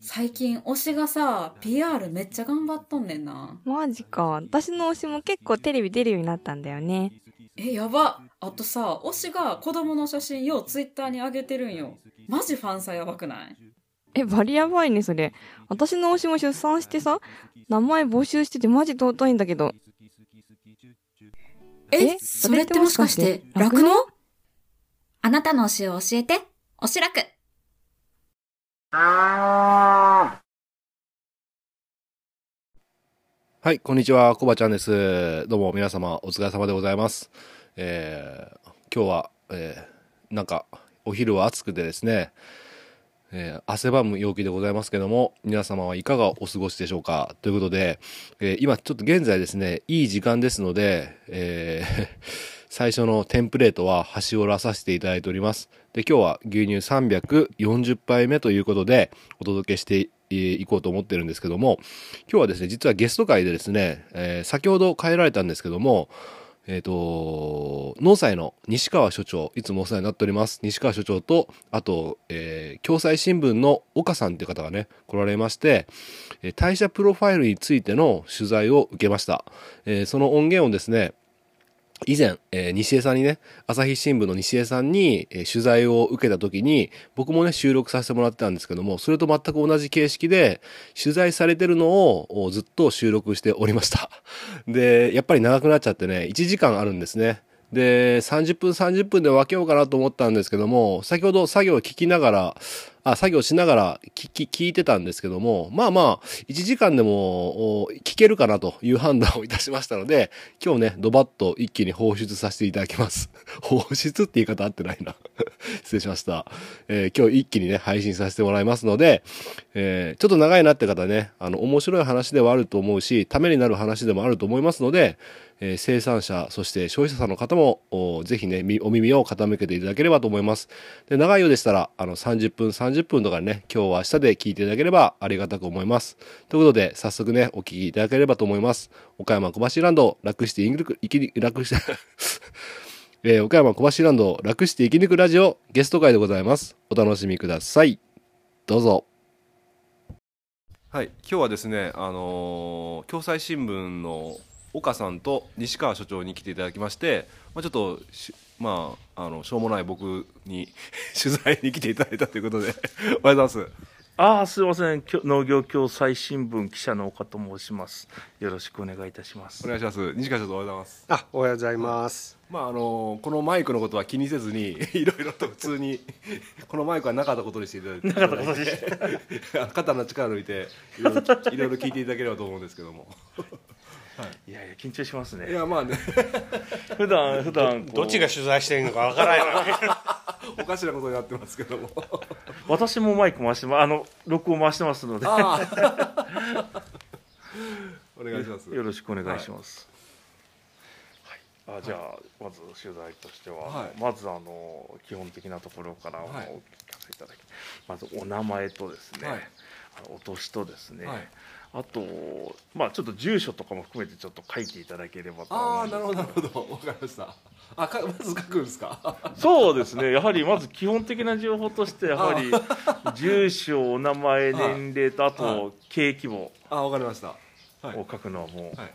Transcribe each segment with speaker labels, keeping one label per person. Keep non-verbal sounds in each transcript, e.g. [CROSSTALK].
Speaker 1: 最近推しがさ PR めっちゃ頑張っとんねんな
Speaker 2: マジか。私の推しも結構テレビ出るようになったんだよね。
Speaker 1: えやばあとさ推しが子供の写真ようツイッターに上げてるんよマジファンサやばくない？
Speaker 2: え、バリやばいね、それ。私の推しも出産してさ、名前募集しててマジ尊いんだけど。
Speaker 1: え
Speaker 2: え？
Speaker 1: それってもしかして
Speaker 2: それってもしかして
Speaker 1: 酪農
Speaker 3: あなたの推しを教えて、おしらく。
Speaker 4: はい、こんにちは、コバちゃんです。どうも皆様お疲れ様でございます。えー今日は、えーなんかお昼は暑くてですね、えー汗ばむ陽気でございますけども、皆様はいかがお過ごしでしょうかということで、えー今ちょっと現在ですね、いい時間ですので、えー [LAUGHS] 最初のテンプレートは端折らさせていただいております。で、今日は牛乳340杯目ということで、お届けしていこうと思ってるんですけども、今日はですね、実はゲスト会でですね、えー先ほど帰られたんですけども、えっ、と、農祭の西川所長、いつもお世話になっております。西川所長と、あと、えー、共済新聞の岡さんっていう方がね、来られまして、えー代謝プロファイルについての取材を受けました。えーその音源をですね、以前、えー西江さんにね、朝日新聞の西江さんに、えー取材を受けた時に、僕もね、収録させてもらってたんですけども、それと全く同じ形式で、取材されてるのをずっと収録しておりました。で、やっぱり長くなっちゃってね、1時間あるんですね。で、30分30分で分けようかなと思ったんですけども、先ほど作業を聞きながら、あ、作業しながら聞き、聞いてたんですけども、まあまあ、1時間でも聞けるかなという判断をいたしましたので、今日ね、ドバッと一気に放出させていただきます。[LAUGHS] 放出って言い方合ってないな。[LAUGHS] 失礼しました。えー今日一気にね、配信させてもらいますので、えーちょっと長いなって方ね、あの、面白い話ではあると思うし、ためになる話でもあると思いますので、えー生産者、そして消費者さんの方も、ぜひね、お耳を傾けていただければと思います。で、長いようでしたら、あの、30分、30分30分とかね、今日は明日で聞いていただければありがたく思います。ということで、早速ね、お聞きいただければと思います。岡山小橋ランド、楽して生き抜く、生き、楽して、えー岡山小橋ランド、楽して生き抜くラジオ、ゲスト会でございます。お楽しみください。どうぞ。はい、今日はですね、あのー共済新聞の岡さんと西川所長に来ていただきまして、まあ、ちょっと、まあ、あのしょうもない僕に [LAUGHS] 取材に来ていただいたということで、[LAUGHS] おはようございます。
Speaker 5: ああ、すいません。農業共済新聞記者の岡と申します。よろしくお願いいたします
Speaker 4: お。願いします。西川所長、おはようございます。
Speaker 6: あ、おはようございます。
Speaker 4: まああのこのマイクのことは気にせずに [LAUGHS] いろいろと普通にこのマイクはなかったことにしていただいてなかったことにして肩の力を抜いていろいろいろいろ聞いていただければと思うんですけども
Speaker 5: い。やいや、緊張します
Speaker 4: い
Speaker 5: ね。
Speaker 4: やまあね。[LAUGHS]
Speaker 5: 普段、普段
Speaker 6: どっちが取材してるのかわからないな。[LAUGHS]
Speaker 4: おかしなことになってますけども。
Speaker 5: 私もマイク回してま、あの、録音回してますので、[LAUGHS]
Speaker 4: お願いします。
Speaker 5: よろしくお願いします。はい。あじゃあ、まず取材としては、
Speaker 4: はい。
Speaker 5: まずあの基本的なところからお
Speaker 4: はい。
Speaker 5: 聞かせいただき、まずお名前とですね、お年とですね、
Speaker 4: はい
Speaker 5: あとまあちょっと住所とかも含めてちょっと書いていただければと
Speaker 4: ああなるほどなるほど。わかりました。あかまず書くんですか？
Speaker 5: そうですね、やはり [LAUGHS] まず基本的な情報として、やはり住所、お名前、
Speaker 4: はい。
Speaker 5: 年齢と、あ
Speaker 4: は
Speaker 5: と経営規模
Speaker 4: あわかりました。はい。
Speaker 5: を書くのはもう、
Speaker 4: はい。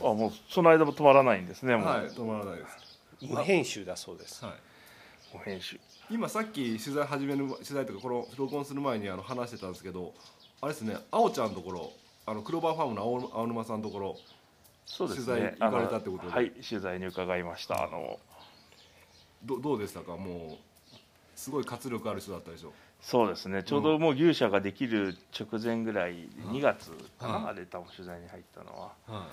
Speaker 5: あもうその間も止まらないんですね、もう、
Speaker 4: はい止まらないです。
Speaker 6: 無編集だそうです。
Speaker 4: はい。
Speaker 5: もう編集。
Speaker 4: 今さっき取材始める取材とかこの録音する前にあの話してたんですけどあれですねあおちゃんのところあのクローバーファームの青青沼さんのところ
Speaker 5: そうです
Speaker 4: 取材
Speaker 5: ね。
Speaker 4: 行かれたってことで。
Speaker 5: はい、取材に伺いました。あの
Speaker 4: どどうでしたか？もうすごい活力ある人だったでしょ。
Speaker 5: そうですね。ちょうどもう牛舎ができる直前ぐらい、2月かな、
Speaker 4: はい。
Speaker 5: あれ多分取材に入ったのは、
Speaker 4: は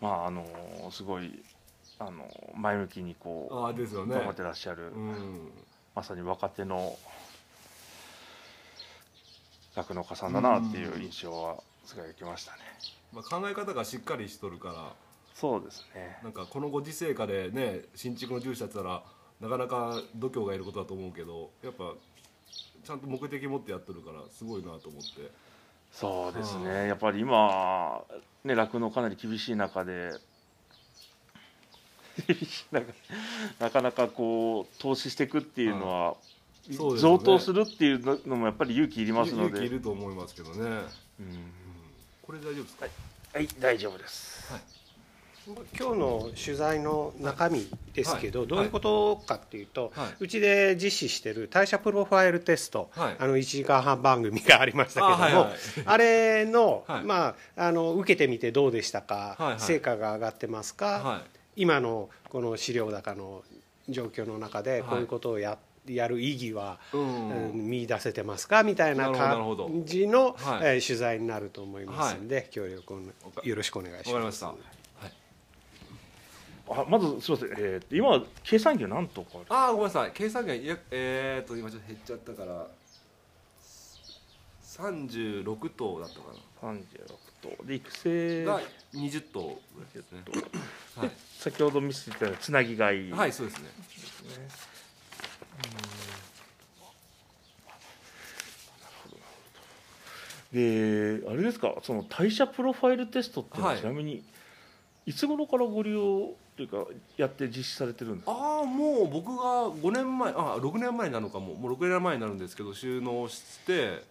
Speaker 5: まああのすごいあの前向きにこう
Speaker 4: ああですよね。
Speaker 5: 頑張ってらっしゃる。
Speaker 4: うん。
Speaker 5: まさに若手の酪農家さんだなっていう印象はすごい受けましたね。
Speaker 4: まあ、考え方がしっかりしとるから
Speaker 5: そうですね。
Speaker 4: なんかこのご時世下でね新築の住所やったらなかなか度胸がいることだと思うけどやっぱちゃんと目的持ってやってるからすごいなと思って
Speaker 5: そうです
Speaker 4: は
Speaker 5: ね。やっぱり今ね酪農かなり厳しい中で。[LAUGHS] 厳しい中なかなかこう投資していくっていうのは
Speaker 4: そうですよね
Speaker 5: 贈答するっていうのもやっぱり勇気いりますの
Speaker 4: 勇気い
Speaker 5: で
Speaker 4: ると思いますけどね、うん。これ大丈夫ですか、
Speaker 5: はい。大丈夫です。
Speaker 6: 今日の取材の中身ですけど、
Speaker 4: はい。
Speaker 6: どういうことかっていうと、
Speaker 4: はい。う
Speaker 6: ちで実施してる代謝プロファイルテスト、
Speaker 4: はい。
Speaker 6: あの1時間半番組がありましたけどもあ,、
Speaker 4: あはいはい。
Speaker 6: れの,、
Speaker 4: はい。
Speaker 6: まあ、あの受けてみてどうでしたか、
Speaker 4: はい。はい
Speaker 6: 成果が上がってますか、
Speaker 4: は
Speaker 6: 今のこの飼料高の状況の中で
Speaker 4: はい。
Speaker 6: こういうことをや,、やる意義は、
Speaker 4: い、うん
Speaker 6: うん見出せてますかみたいな感じの、
Speaker 4: はい
Speaker 6: えー取材になると思いますんで、協力をよろしくお願いしま。
Speaker 4: わかりますした。
Speaker 5: あまずすみません、えー、今計算機は何とか
Speaker 4: ああ、ごめんなさい。計算機がいやえー、っと今ちょっと減っちゃったから、三十六頭だったか
Speaker 5: 36頭で育成
Speaker 4: な。が二十頭ぐらいですね。はい。
Speaker 5: 先ほど見せていたつなぎがいい、
Speaker 4: はい、そうですね。
Speaker 5: であれですかその代謝プロファイルテストっていうのは
Speaker 4: はい。
Speaker 5: ちなみに、い、つ頃からご利用というかやって実施されてるんですか？
Speaker 4: ああ、もう僕が五年前、あ、六年前になるのかも、もう六年前になるんですけど、収納して。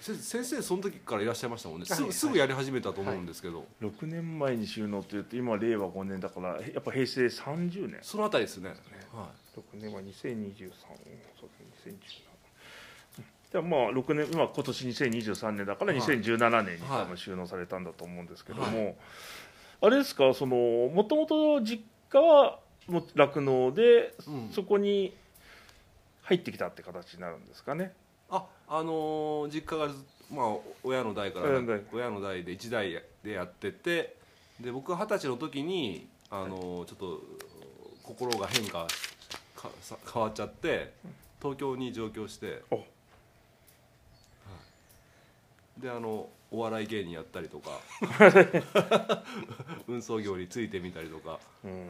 Speaker 4: せ先生その時からいらっしゃいましたもんね。す
Speaker 6: はい
Speaker 4: ぐすぐやり始めたと思うんですけど、
Speaker 5: 6年前に収納というと今令和5年だからやっぱ平成30年。
Speaker 4: そのあたりですね。は
Speaker 5: 6年は2023そうですね。2017じゃあまあ6年今今年2023年だから
Speaker 4: はい。
Speaker 5: 2017年に
Speaker 4: はい
Speaker 5: 多分収納されたんだと思うんですけども、あれですか？そのもともと実家は酪農で、
Speaker 4: うん。
Speaker 5: そこに入ってきたって形になるんですかね。
Speaker 4: ああのー実家がずまあ親の代から
Speaker 5: 親の代。
Speaker 4: で一代でやっててで僕が二十歳の時にあのーちょっと心が変化かさ変わっちゃって東京に上京して、
Speaker 5: お。
Speaker 4: はい。であのお笑い芸人やったりとか [LAUGHS] 運送業についてみたりとか
Speaker 5: うん。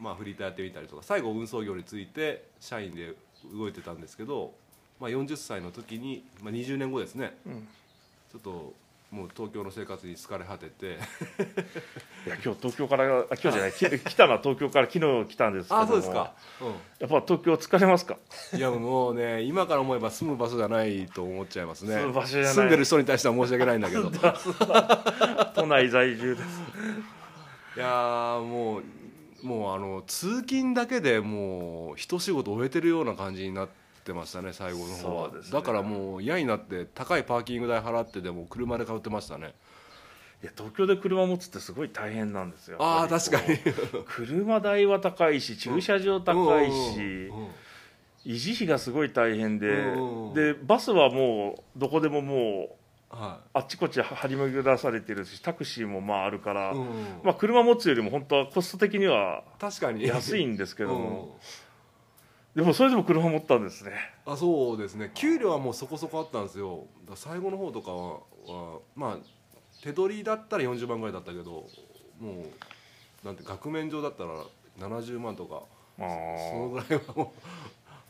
Speaker 4: まあ、フリーターやってみたりとか最後運送業について社員で動いてたんですけど、まあ、40歳の時に、まあ、20年後ですね。
Speaker 5: うん。
Speaker 4: ちょっともう東京の生活に疲れ果てて。[LAUGHS]
Speaker 5: いや今日東京からあ今日じゃないき来たのは東京から昨日来たんですけども。
Speaker 4: ああそうですか、
Speaker 5: やっぱ東京疲れますか？
Speaker 4: うん、いやもうね今から思えば住む場所じゃないと思っちゃいますね。
Speaker 5: 住む場所じゃない。
Speaker 4: 住んでる人に対しては申し訳ないんだけど。[LAUGHS]
Speaker 5: 都内在住です。
Speaker 4: いやーもうもうあの通勤だけでもう一仕事終えてるような感じになってましたね最後の方は、
Speaker 5: ね。
Speaker 4: だからもう嫌になって高いパーキング代払ってでも車で通ってましたね。
Speaker 5: いや東京で車持つってすごい大変なんですよ
Speaker 4: ああ確かに。
Speaker 5: 車代は高いし駐車場高いし維持費がすごい大変で
Speaker 4: うん
Speaker 5: でバスはもうどこでももう
Speaker 4: は
Speaker 5: あっちこっち張り巡らされてるしタクシーもまああるから、まあ、車持つよりも本当はコスト的には
Speaker 4: 確かに。
Speaker 5: 安い
Speaker 4: ん
Speaker 5: んですけども、でもそれでも車持ったんですね。
Speaker 4: あそうですね。給料はもうそこそこあったんですよ。最後の方とかははまあ手取りだったら40万ぐらいだったけどもうなんて額面上だったら70万とか
Speaker 5: あ。
Speaker 4: そのぐらいはも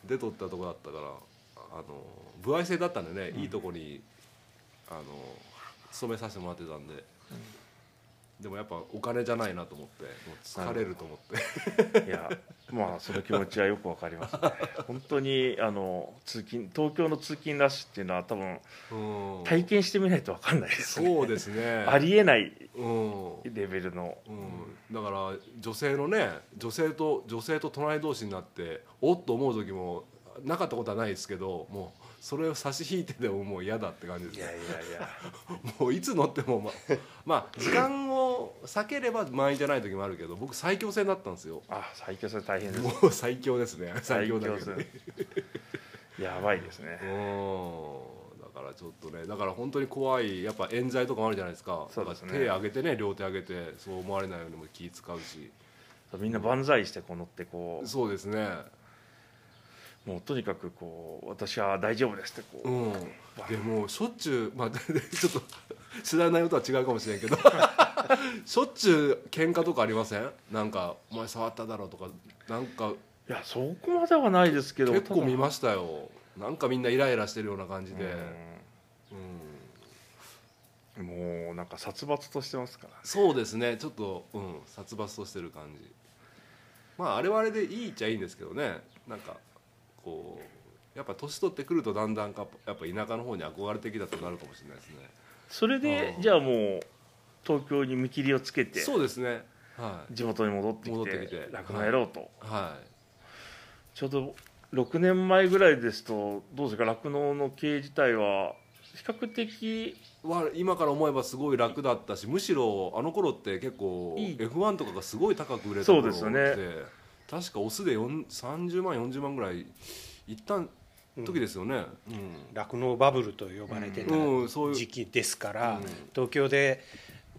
Speaker 4: う出とったとこだったからあの歩合制だったんでね、いいとこにあの勤めさせてもらってたんで、でもやっぱお金じゃないなと思ってもう疲れると思って。
Speaker 5: いやまあその気持ちはよくわかりますね。[LAUGHS] 本当にあの通勤東京の通勤ラッシュっていうのは多分
Speaker 4: うん。
Speaker 5: 体験してみないとわかんないですね。
Speaker 4: そうですね。
Speaker 5: ありえない
Speaker 4: うん。
Speaker 5: レベルの。
Speaker 4: うん、だから女性のね女性と女性と隣同士になっておっと思う時もなかったことはないですけどもうそれを差し引いてでももう嫌だって感じです
Speaker 5: いやいやいや。[LAUGHS]
Speaker 4: もういつ乗ってもま [LAUGHS] まあ時間を避ければ満員じゃない時もあるけど僕最強戦だったんですよ。
Speaker 5: あ最強それ大変です
Speaker 4: もう最強ですね。[LAUGHS] 最強だけど
Speaker 5: 最強やばいですね。
Speaker 4: うん。だからちょっとねだから本当に怖いやっぱ冤罪とかもあるじゃないですか。
Speaker 5: そうですね。
Speaker 4: 手上げてね両手上げてそう思われないようにも気使うし。
Speaker 5: みんな万歳してこう乗ってこ
Speaker 4: そうですね。
Speaker 5: うもうとにかくこう私は大丈夫ですってこう、
Speaker 4: うん、でもうしょっちゅう、まあ、[LAUGHS] ちょっと知らないことは違うかもしれんけど。[LAUGHS] しょっちゅう喧嘩とかありません？なんか「お前触っただろ」とか。なんか
Speaker 5: いやそこまではないですけど
Speaker 4: 結構見ま
Speaker 5: し
Speaker 4: したよなんかみんなイライラしてるような感じで、うん、
Speaker 5: もうなんか殺伐としてますから。ね
Speaker 4: そうですね。ちょっと、うん、殺伐としてる感じ。まああれはあれでいいっちゃいいんですけどね。なんかこうやっぱ年取ってくるとだんだんかやっぱ田舎の方に憧れてきたとなるかもしれないですね。
Speaker 5: それでじゃあもう東京に見切りをつけて
Speaker 4: そうですね。は
Speaker 5: 地元に戻ってき
Speaker 4: 戻っててきて
Speaker 5: 酪農やろうと、
Speaker 4: い。は
Speaker 5: ちょうど6年前ぐらいですとどうですか酪農の経営自体は比較的
Speaker 4: いは今から思えばすごい楽だったしむしろあの頃って結構
Speaker 5: いい。
Speaker 4: F1 とかがすごい高く売れた頃
Speaker 5: そうですよね
Speaker 4: 確かオスで4 30万40万ぐらいいったん時ですよね、
Speaker 6: 酪農バブルと呼ばれてた時期ですから、
Speaker 4: うん。
Speaker 6: 東京で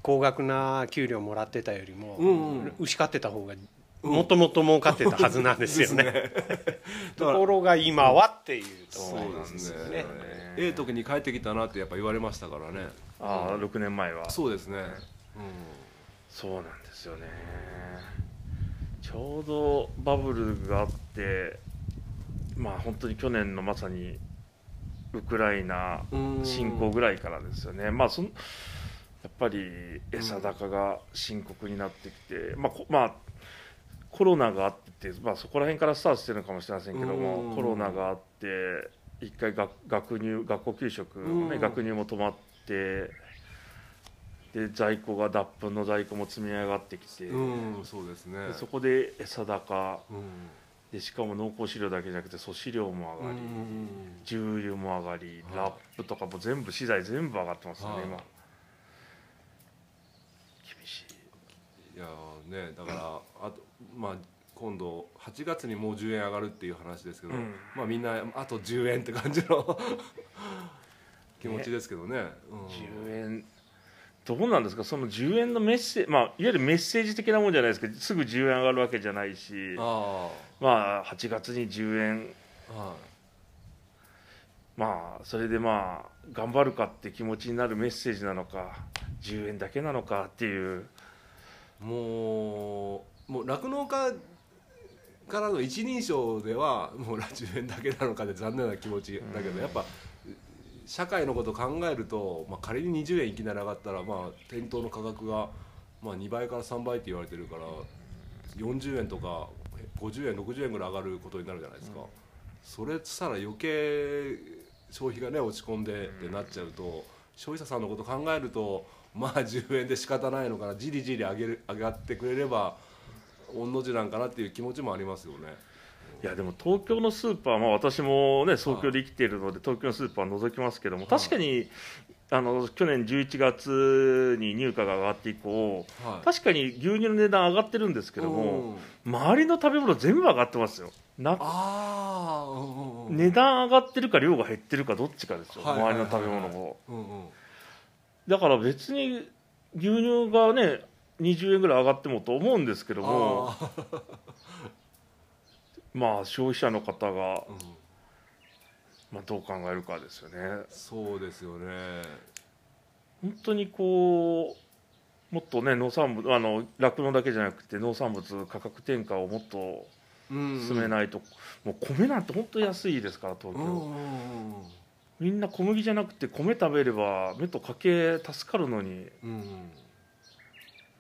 Speaker 6: 高額な給料もらってたよりも、
Speaker 4: うんうん。
Speaker 6: 牛飼ってた方がもともと儲かってたはずなんですよね。[LAUGHS] ところが今はっていうとこ
Speaker 4: そう
Speaker 6: ろなん
Speaker 4: ですね。
Speaker 6: ですよね。
Speaker 4: ええ時に帰ってきたなってやっぱ言われましたからね。
Speaker 5: ああ6年前は。
Speaker 4: そうですね、
Speaker 5: そうなんですよねちょうどバブルがあってまあ本当に去年のまさにウクライナ
Speaker 4: うん
Speaker 5: 侵攻ぐらいからですよね、まあそのやっぱり餌高が深刻になってきて、まあこまあ、コロナがあって、まあ、そこら辺からスタートしてるのかもしれませんけども、
Speaker 4: うん。
Speaker 5: コロナがあって一回学学入学校給食の、ね
Speaker 4: うん。
Speaker 5: 学入も止まってで在庫が脱粉の在庫も積み上がってきて、
Speaker 4: うん、うんそうですね。
Speaker 5: でそこで餌高。
Speaker 4: うん。
Speaker 5: でしかも濃厚飼料だけじゃなくて粗飼料も上がり、
Speaker 4: うん
Speaker 5: 重油も上がり、
Speaker 4: はい。
Speaker 5: ラップとかも全部資材全部上がってますよね、
Speaker 4: はい。
Speaker 5: 今。厳しい。
Speaker 4: いやーねだからあとまあ今度8月にもう10円上がるっていう話ですけど、
Speaker 5: うん。
Speaker 4: まあみんなあと10円って感じの [LAUGHS] 気持ちですけどね。うん。
Speaker 5: 10円どうなんですか？その10円のメッセージ、まあ、いわゆるメッセージ的なもんじゃないですけどすぐ10円上がるわけじゃないし
Speaker 4: あ
Speaker 5: まあ8月に10円。
Speaker 4: あは
Speaker 5: まあそれでまあ頑張るかって気持ちになるメッセージなのか10円だけなのかっていう。
Speaker 4: いもうもう酪農家からの一人称ではもう [LAUGHS] 10円だけなのかで残念な気持ちだけど、やっぱ社会のことを考えると、まあ、仮に20円いきなり上がったら、まあ、店頭の価格が、まあ、2倍から3倍って言われてるから40円とか50円60円ぐらい上がることになるじゃないですか、それしたら余計消費がね落ち込んでってなっちゃうと、消費者さんのこと考えるとまあ10円で仕方ないのかな。じりじり上げる上がってくれれば御の字なんかなっていう気持ちもありますよね。
Speaker 5: いやでも東京のスーパー、まあ、私も、ね、東京で生きているので東京のスーパーを覗きますけども確かにあの去年11月に入荷が上がって以降
Speaker 4: はい。
Speaker 5: 確かに牛乳の値段上がってるんですけども周りの食べ物全部上がってますよ。な値段上がってるか量が減ってるかどっちかですよ周りの食べ物も。だから別に牛乳がね20円ぐらい上がってもと思うんですけどもまあ消費者の方が、
Speaker 4: うん。
Speaker 5: まあ、どう考えるかですよね。
Speaker 4: そうですよね。
Speaker 5: 本当にこうもっとね農産物あの酪農だけじゃなくて農産物価格転嫁をもっと進め
Speaker 4: い。
Speaker 5: ないと、もう米なんて本当安いですから東京、
Speaker 4: うんうんうん
Speaker 5: みんな小麦じゃなくて米食べれば目と家計助かるのに。
Speaker 4: うんうん。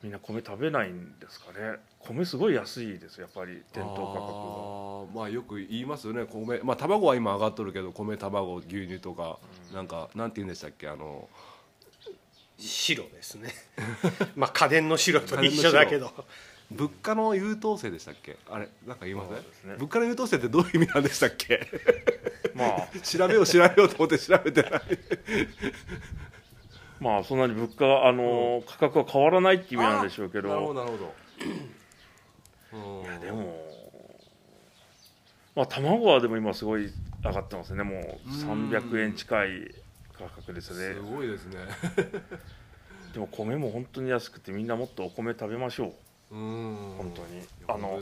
Speaker 5: みんな米食べないんですかね米すごい安いですやっぱり店頭価
Speaker 4: あーまあよく言いますよね米。まあ卵は今上がっとるけど米卵牛乳とか、なんかなんて言うんでしたっけあの
Speaker 6: 白ですね。[LAUGHS] まあ家電の白と一緒だけど。
Speaker 4: 物価の優等生でしたっけ？あれなんか言いません、
Speaker 5: ね。
Speaker 4: 物価の優等生ってどういう意味なんでしたっけ？
Speaker 5: 格がまあ。[LAUGHS]
Speaker 4: 調べよう調べようと思って調べてない。
Speaker 5: まあそんなに物価あの、価格は変わらないっていう意味なんでしょうけど。
Speaker 4: なるほどなるほど、うん
Speaker 5: いやでもまあ卵はでも今すごい上がってますね。もう300円近い価格ですね。
Speaker 4: すごいですね。[LAUGHS]
Speaker 5: でも米も本当に安くてみんなもっとお米食べましょう。
Speaker 4: うん。
Speaker 5: 本当に。あの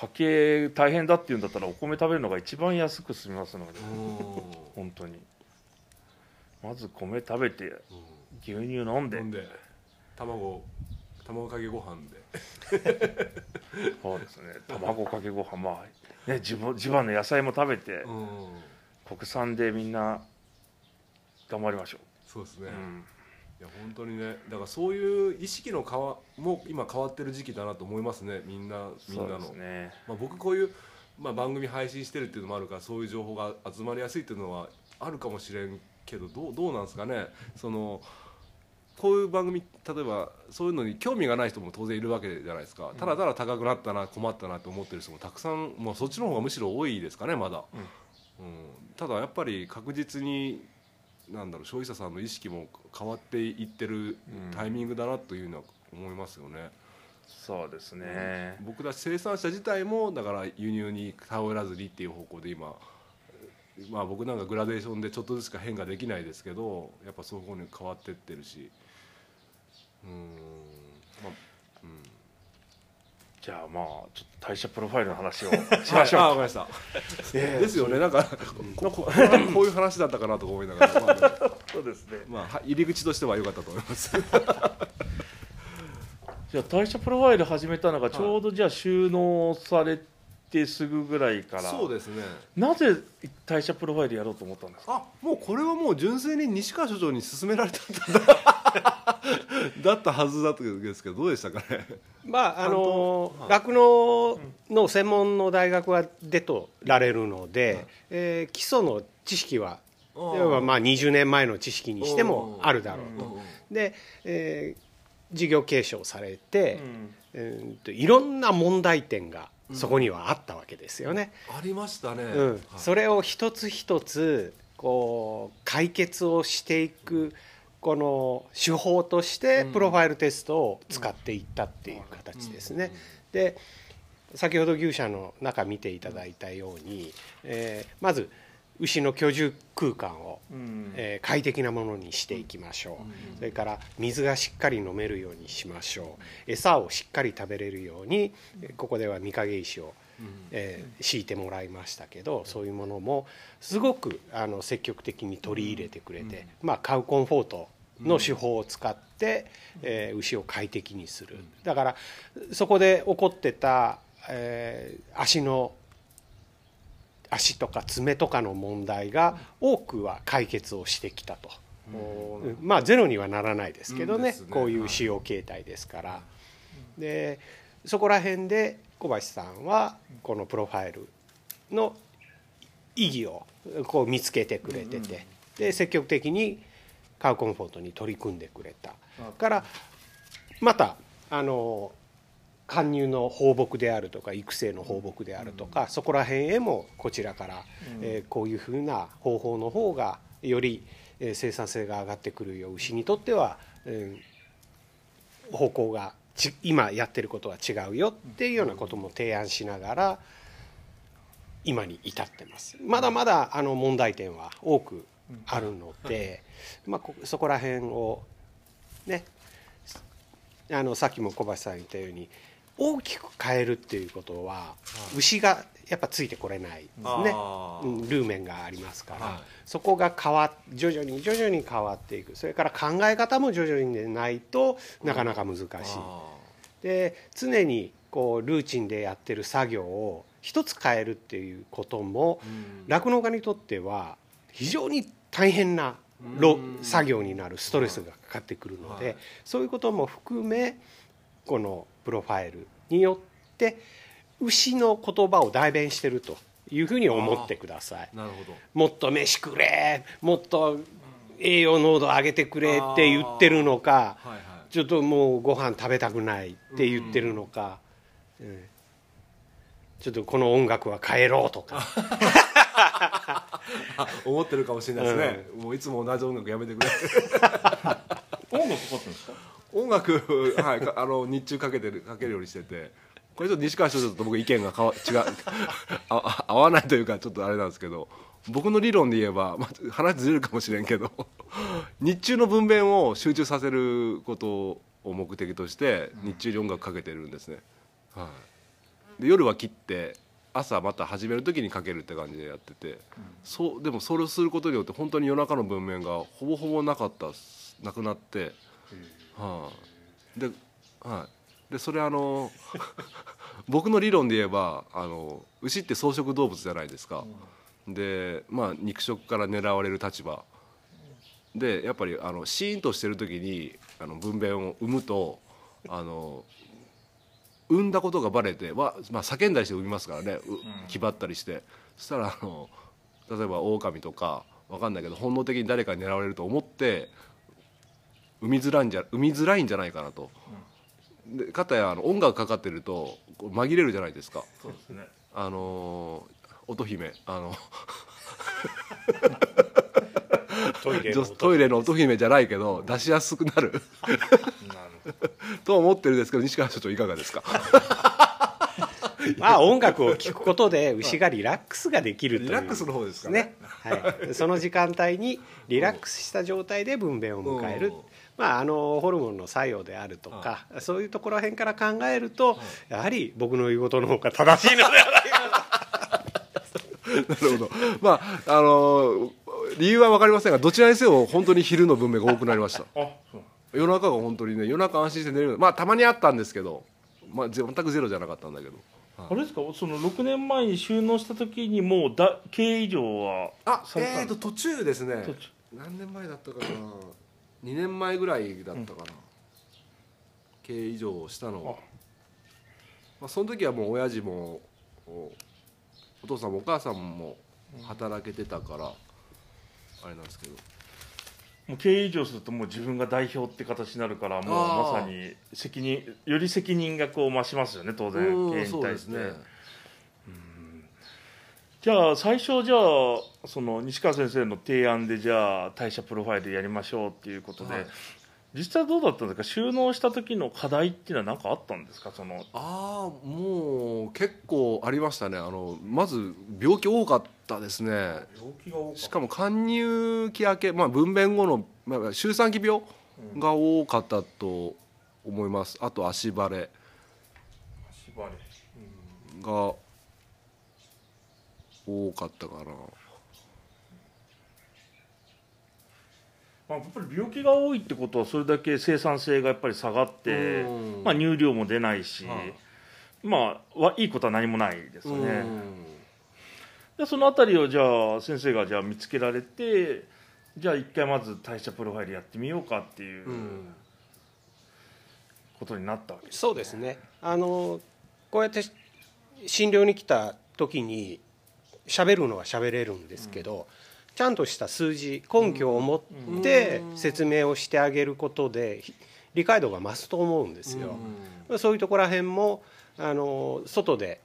Speaker 5: 家計大変だっていうんだったらお米食べるのが一番安く済みますので。
Speaker 4: うん。[LAUGHS]
Speaker 5: 本当に。まず米食べて牛乳飲んで。
Speaker 4: 飲んで。卵卵かけご飯で [LAUGHS]
Speaker 5: そうですね。卵かけご飯まあね地場地場の野菜も食べて
Speaker 4: うん。
Speaker 5: 国産でみんな頑張りましょ
Speaker 4: そうですね、
Speaker 5: う、うん。
Speaker 4: いや本当にねだからそういう意識の変わも今変わってる時期だなと思いますね。みんなみんなの、
Speaker 5: ね。
Speaker 4: まあ、僕こういうまあ、番組配信してるっていうのもあるからそういう情報が集まりやすいっていうのはあるかもしれんけどどうどうなんですかね。そのこういう番組例えばそういうのに興味がない人も当然いるわけじゃないですか。ただただ高くなったな困ったなと思ってる人もたくさん、まあ、そっちの方がむしろ多いですかねまだ、うん。ただやっぱり確実になんだろう消費者さんの意識も変わっていってるタイミングだなというのは思いますよね。
Speaker 5: そうですね、
Speaker 4: 僕たち生産者自体もだから輸入に頼らずにっていう方向で今まあ僕なんかグラデーションでちょっとずつしか変化できないですけどやっぱそういう方に変わってってるし。うんまあうん。
Speaker 5: じゃあまあちょっと代謝プロファイルの話を [LAUGHS] しましょう。
Speaker 4: あかりました、ですよね。なんかここここういう話だったかなとか思いながら、まあ [LAUGHS]
Speaker 5: そうですね。
Speaker 4: まあは入り口としては良かったと思います。[LAUGHS]
Speaker 5: じゃあ代謝プロファイル始めたのがちょうどじゃあ収納されてすぐぐらいから、
Speaker 4: そうですね。
Speaker 5: なぜ代謝プロファイルやろうと思ったんですか？
Speaker 4: あもうこれはもう純粋に西川所長に勧められたんだ [LAUGHS] だったはずだったんですけどどうでしたかね？
Speaker 6: まああの
Speaker 4: はい。
Speaker 6: 酪農の専門の大学は出とられるので、えー基礎の知識は要はまあ20年前の知識にしてもあるだろうと。で、えー事業継承されて、えーといろんな問題点がそこにはあったわけですよね。
Speaker 4: ありましたね、
Speaker 6: それを一つ一つこう解決をしていくこの手法として
Speaker 4: うん。
Speaker 6: プロファイルテストを使っていったっていう形ですね。で先ほど牛舎の中見ていただいたように、えーまず牛の居住空間を、
Speaker 5: うん。
Speaker 6: えー快適なものにしていきましょう、それから水がしっかり飲めるようにしましょう。餌をしっかり食べれるようにえーここでは御影石をえー敷いてもらいましたけどそういうものもすごくあの積極的に取り入れてくれて、まあ、カウコンフォートの手法を使って、えー牛を快適にする。だからそこで起こってた、えー足の足とか爪とかの問題が多くは解決をしてきたと。うん。まあゼロにはならないですけどね。こういう使用形態ですから。でそこら辺で小橋さんはこのプロファイルの意義をこう見つけてくれてて、で積極的にカウコンフォートに取り組んでくれた。からまたあの搬入の放牧であるとか育成の放牧であるとか、そこら辺へもこちらから、えーこういうふうな方法の方がより、えー生産性が上がってくるよ牛にとっては、えー方向がち今やってることは違うよっていうようなことも提案しながら今に至ってます。まだまだあの問題点は多くあるので、まあ、こそこら辺をねあのさっきも小橋さん言ったように大きく変えるっていうことは牛がやっぱついてこれないですね。ルーメンがありますから、
Speaker 4: はい。
Speaker 6: そこが変わ徐々に徐々に変わっていく。それから考え方も徐々にでないとなかなか難しい。
Speaker 4: あ
Speaker 6: で常にこうルーチンでやってる作業を一つ変えるっていうことも酪農家にとっては非常に大変な作業になるストレスがかかってくるので、
Speaker 4: はい。
Speaker 6: そういうことも含めこのプロファイルによって牛の言葉を代弁してるというふうに思ってください。
Speaker 4: なるほど。
Speaker 6: もっと飯くれもっと栄養濃度上げてくれって言ってるのか、
Speaker 4: はいはい。
Speaker 6: ちょっともうご飯食べたくないって言ってるのか、うんちょっとこの音楽は変えろとか。
Speaker 4: あ [LAUGHS] 思ってるかもしれないですね、もういつも同じ音楽やめてくれ。[LAUGHS]
Speaker 5: 音楽かかってるんですか？
Speaker 4: 音楽、はい、かあの日中かけてるかけるようにしててこれちょっと西川所長と僕意見がかわ [LAUGHS] 違う。[LAUGHS] ああ合わないというかちょっとあれなんですけど僕の理論で言えば、まあ、話ずれるかもしれんけど [LAUGHS] 日中の分娩を集中させることを目的として日中に音楽かけてるんですね、はい、で夜は切って朝また始める時にかけるって感じでやってて、そうでもそれをすることによって本当に夜中の文面がほぼほぼなかったなくなって、はい、で,、はい、でそれあの [LAUGHS] 僕の理論で言えばあの牛って草食動物じゃないですか、でまあ肉食から狙われる立場。でやっぱりあのシーンとしてる時にあの分娩を産むとあの産んだことがバレては、まあ、叫んだりして産みますからね。う気張ったりして。そしたらあの例えば狼とかわかんないけど本能的に誰かに狙われると思って産みづらいんじゃ産みづらいんじゃないかなと。でかたやあの音楽かかってるとこう紛れるじゃないですか。
Speaker 5: そうですね。
Speaker 4: あのー乙姫あの
Speaker 6: トイレの音
Speaker 4: トイレの乙姫じゃないけど出しやすくなる。と思ってるんですけど西川所長いかがですか？
Speaker 6: まあ音楽を聴くことで牛がリラックスができるという。
Speaker 4: リラックスの方ですかね。
Speaker 6: ね、はい、その時間帯にリラックスした状態で分娩を迎える。
Speaker 4: うん、
Speaker 6: まあ、あのホルモンの作用であるとかそういうところへんから考えるとやはり僕の言うことの方が正しいのではないか
Speaker 4: なるほど。まああのー理由は分かりませんがどちらにせよ本当に昼の分娩が多くなりました。
Speaker 5: あそう。
Speaker 4: 夜中が本当にね夜中安心して寝れる。まあたまにあったんですけど、まあ、ぜ全くゼロじゃなかったんだけど。
Speaker 5: あれですか？その6年前に収納した時にもうだ経営以上は
Speaker 4: あえーと途中ですね。
Speaker 5: 途中。
Speaker 4: 何年前だったかな2年前ぐらいだったかな、経営以上したのは
Speaker 5: あ。
Speaker 4: まあ、その時はもう親父もおお父さんもお母さんも働けてたから、あれなんですけど。
Speaker 5: もう経営以上するともう自分が代表って形になるからもうまさに責任より責任がこう増しますよね当然。
Speaker 4: うん
Speaker 5: 経営に
Speaker 4: そうですね。
Speaker 5: 対して、じゃあ最初じゃあその西川先生の提案でじゃあ代謝プロファイルやりましょうっていうことで、
Speaker 4: はい。
Speaker 5: 実際どうだったんですか？収納した時の課題っていうのは何かあったんですか？その
Speaker 4: ああもう結構ありましたね。あのまず病気多かったですね。
Speaker 5: 病気が多
Speaker 4: しかも貫入期明け、まあ、分娩後の、まあ、周産期病が多かったと思います。あと足バレ。
Speaker 5: 縛れ
Speaker 4: が多かったかな。
Speaker 5: まあ、やっぱり病気が多いってことはそれだけ生産性がやっぱり下がって
Speaker 4: うん、
Speaker 5: まあ、乳量も出ないし、
Speaker 4: はい。
Speaker 5: まあはいいことは何もないですよね。
Speaker 4: うん。
Speaker 5: でそのあたりをじゃあ先生がじゃあ見つけられてじゃあ一回まず代謝プロファイルやってみようかっていう
Speaker 4: うん。
Speaker 5: ことになったわけです、
Speaker 6: そうですね。あのこうやって診療に来た時に喋るのは喋れるんですけど、ちゃんとした数字根拠を持って説明をしてあげることでひ理解度が増すと思うんですよ。そういうところら辺もあの外で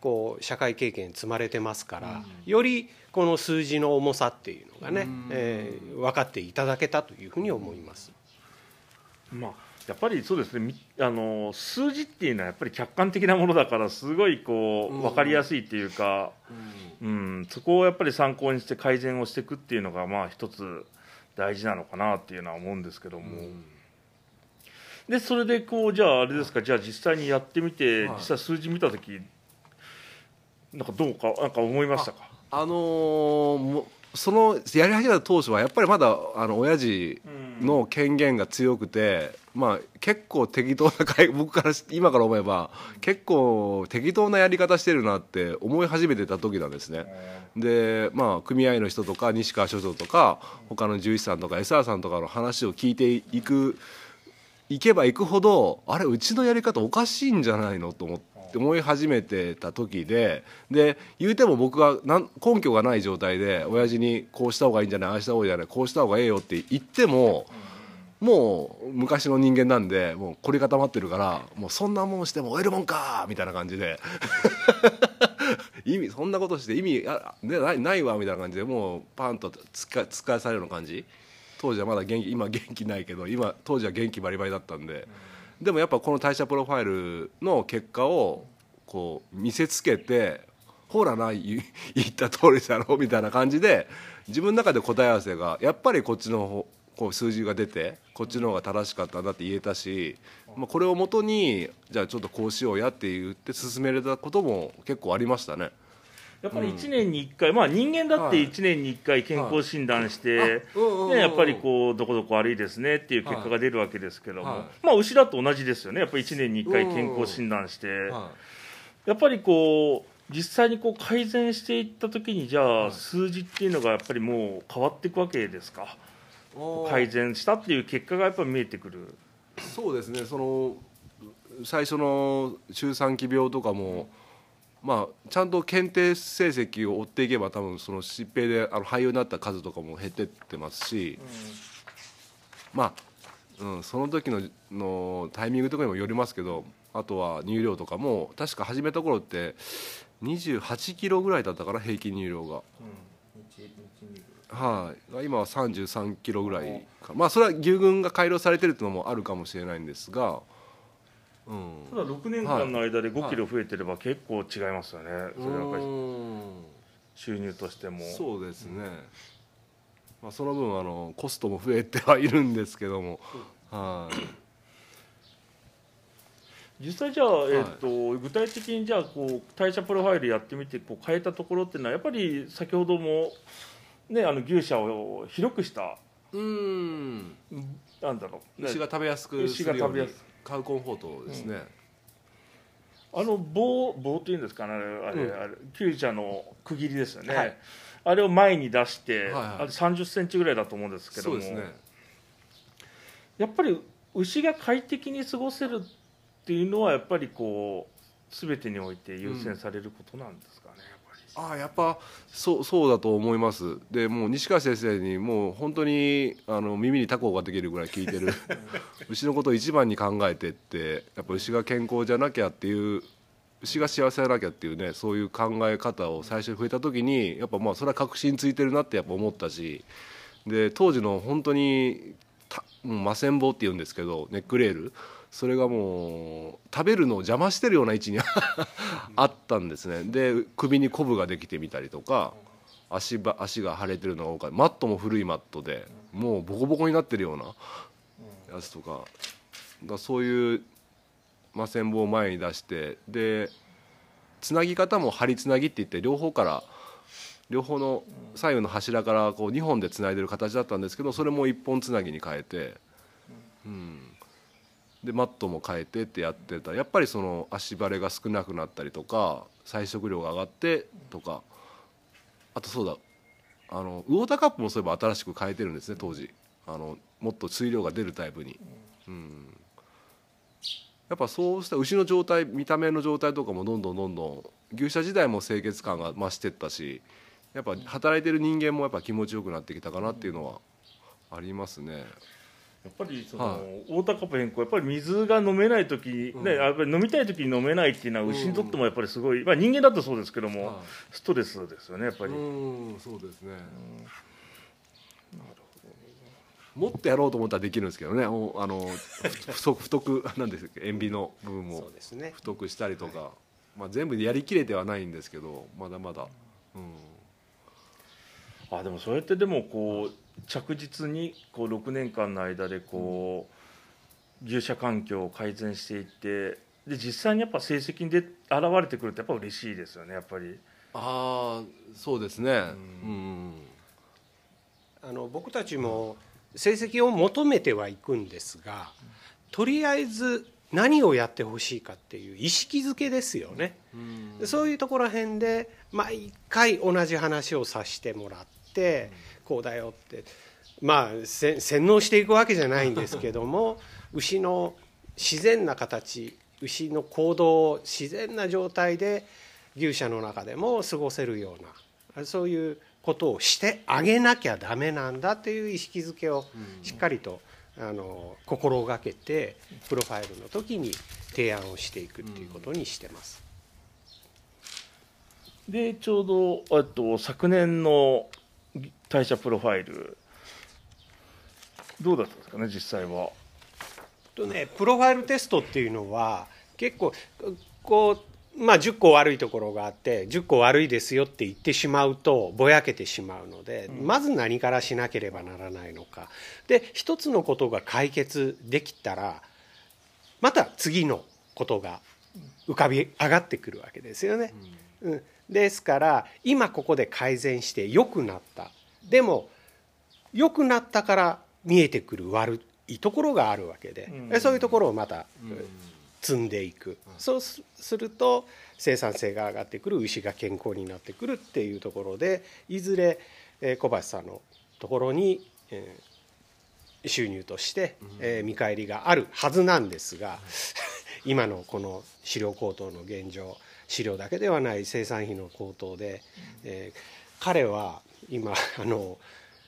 Speaker 6: こう社会経験積まれてますから、よりこの数字の重さっていうのがね、えー分かっていただけたというふうに思います。
Speaker 5: まあやっぱりそうですね。みあの数字っていうのはやっぱり客観的なものだからすごいこう分かりやすいっていうか、うん、そこをやっぱり参考にして改善をしていくっていうのがまあ一つ大事なのかなっていうのは思うんですけども、でそれでこうじゃああれですか？じゃあ実際にやってみて、
Speaker 4: はい。
Speaker 5: 実際数字見た時なんかどうかなんか思いましたか？
Speaker 4: あのーもそのやり始めた当初はやっぱりまだあの親父の権限が強くて、まあ、結構適当な会 [LAUGHS] 僕からし今から思えば結構適当なやり方してるなって思い始めてた時なんですね。でまあ組合の人とか西川所長とか他の獣医師さんとか SR さんとかの話を聞いていく行けば行くほどあれうちのやり方おかしいんじゃないのと思って思い始めてた時でで言うても僕は根拠がない状態で親父にこうした方がいいんじゃないああした方がいいんじゃないこうした方がええよって言ってももう昔の人間なんでもう凝り固まってるからもうそんなもんしても終えるもんかみたいな感じで。[LAUGHS] 意味そんなことして意味あ、ね、ないないわみたいな感じでもうパンと突か突かされるような感じ。当時はまだ元気今元気ないけど今当時は元気バリバリだったんで、でもやっぱこの代謝プロファイルの結果をこう見せつけてほらな [LAUGHS] 言った通りだろみたいな感じで自分の中で答え合わせがやっぱりこっちの方こう数字が出てこっちの方が正しかったんだって言えたし、まあ、これをもとにじゃあちょっとこうしようやって言って進めれたことも結構ありましたね。
Speaker 5: やっぱり1年に1回、まあ人間だって
Speaker 4: はい。
Speaker 5: 1年に1回健康診断して、ね、やっぱりこうどこどこ悪いですねっていう結果が出るわけですけども、
Speaker 4: はい。
Speaker 5: まあ牛だと同じですよね。やっぱり1年に1回健康診断して、
Speaker 4: は
Speaker 5: やっぱりこう実際にこう改善していった時にじゃあ
Speaker 4: はい
Speaker 5: 数字っていうのがやっぱりもう変わっていくわけですか？
Speaker 4: い
Speaker 5: 改善したっていう結果がやっぱり見えてくる。
Speaker 4: そうですね。その最初の周産期病とかも、まあちゃんと検定成績を追っていけば多分その疾病であの肺炎になった数とかも減ってってますし、まあ、うん、その時ののタイミングとかにもよりますけどあとは乳量とかも確か始めた頃って28キロぐらいだったから平均乳量が。はい、今は33キロぐらいか。まあそれは牛群が改良されてるっていうのもあるかもしれないんですが、うん、
Speaker 5: ただ6年間の間で5キロ増えてれば結構違いますよね、それはやっぱり。
Speaker 4: うん。
Speaker 5: 収入としても。
Speaker 4: そうですね、まあ、その分あのコストも増えてはいるんですけども、はい。
Speaker 5: 実際じゃあ、えっと具体的にじゃあこう代謝プロファイルやってみてこう変えたところっていうのはやっぱり先ほども、ね、あの牛舎を広くした
Speaker 4: うん。
Speaker 5: なんだろう、ね。
Speaker 4: 牛が食べやすくするように
Speaker 5: 食べやす
Speaker 4: カウコンフォートですね、
Speaker 5: あの棒棒っていうんですかねあれ,、あれ
Speaker 4: うん。
Speaker 5: あれ牛舎の区切りですよね、
Speaker 6: はい。
Speaker 5: あれを前に出して、
Speaker 4: はいはい。
Speaker 5: あれ3 0ンチぐらいだと思うんですけども。
Speaker 4: ね。
Speaker 5: やっぱり牛が快適に過ごせるっていうのはやっぱりこう全てにおいて優先されることなんですかね、やっぱり。
Speaker 4: ああやっぱそうそうだと思います。でもう西川先生にもう本当にあの耳にタコができるぐらい聞いてる。[LAUGHS] 牛のことを一番に考えてってやっぱ牛が健康じゃなきゃっていう牛が幸せじゃなきゃっていうねそういう考え方を最初に触れた時にやっぱまあそれは確信ついてるなってやっぱ思ったしで当時の本当にたもう魔線棒っていうんですけどネックレールそれがもう食べるのを邪魔してるような位置に [LAUGHS] あったんですね。で首にコブができてみたりとか足ば足が腫れてるのが多かった。マットも古いマットでもうボコボコになってるようなやつとか。だそういう魔線棒を前に出してでつなぎ方も針つなぎって言って両方から両方の左右の柱からこう2本でつないでる形だったんですけどそれも1本つなぎに変えて、うん、でマットも変えてってやってた。やっぱりその足バレが少なくなったりとか採食量が上がってとか。あとそうだ。あのウォーターカップもそういえば新しく変えてるんですね当時。あのもっと水量が出るタイプに。うん。やっぱそうした牛の状態見た目の状態とかもどんどんどんどん牛舎時代も清潔感が増してったしやっぱ働いてる人間もやっぱ気持ちよくなってきたかなっていうのはありますね。
Speaker 5: やっぱりその、
Speaker 4: はい。
Speaker 5: ウォーターカップ変更やっぱり水が飲めない時、ねやっぱり飲みたい時に飲めないっていうのは牛にとってもやっぱりすごい、まあ、人間だとそうですけども、
Speaker 4: はい。
Speaker 5: ストレスですよねやっぱり、
Speaker 4: うんそうですね。もっとやろうと思ったらできるんですけどね。おあのふ太く太くなんです塩ビの部分も
Speaker 6: そうですね。
Speaker 4: 太くしたりとか、まあ、全部やりきれてはないんですけどまだまだ、うん、
Speaker 5: あでもそうやってでもこう着実にこう6年間の間でこう牛舎環境を改善していってで実際にやっぱ成績にで現れてくるとやっぱ嬉しいですよねやっぱり。
Speaker 4: ああそうですねうん、
Speaker 6: あの僕たちも成績を求めてはいくんですがとりあえず何をやってほしいかっていう意識づけですよね。でそういうところら辺で毎回同じ話をさせてもらってこうだよってまあせ洗脳していくわけじゃないんですけども [LAUGHS] 牛の自然な形牛の行動を自然な状態で牛舎の中でも過ごせるようなそういうことをしてあげなきゃダメなんだっていう意識づけをしっかりとあの心がけてプロファイルの時に提案をしていくっていうことにしてます。
Speaker 5: でちょうどえっと昨年の代謝プロファイル。どうだったんですかね実際は。
Speaker 6: とねプロファイルテストっていうのは結構こうまあ10個悪いところがあって10個悪いですよって言ってしまうとぼやけてしまうので、まず何からしなければならないのか。で一つのことが解決できたらまた次のことが浮かび上がってくるわけですよね。うん、ですから今ここで改善して良くなったでも良くなったから見えてくる悪いところがあるわけで、
Speaker 5: うん。
Speaker 6: そういうところをまた、積んでいく、そうすすると生産性が上がってくる牛が健康になってくるっていうところでいずれ、えー小橋さんのところに、えー収入として、えー見返りがあるはずなんですが [LAUGHS] 今のこの飼料高騰の現状飼料だけではない生産費の高騰で、えー彼は今あの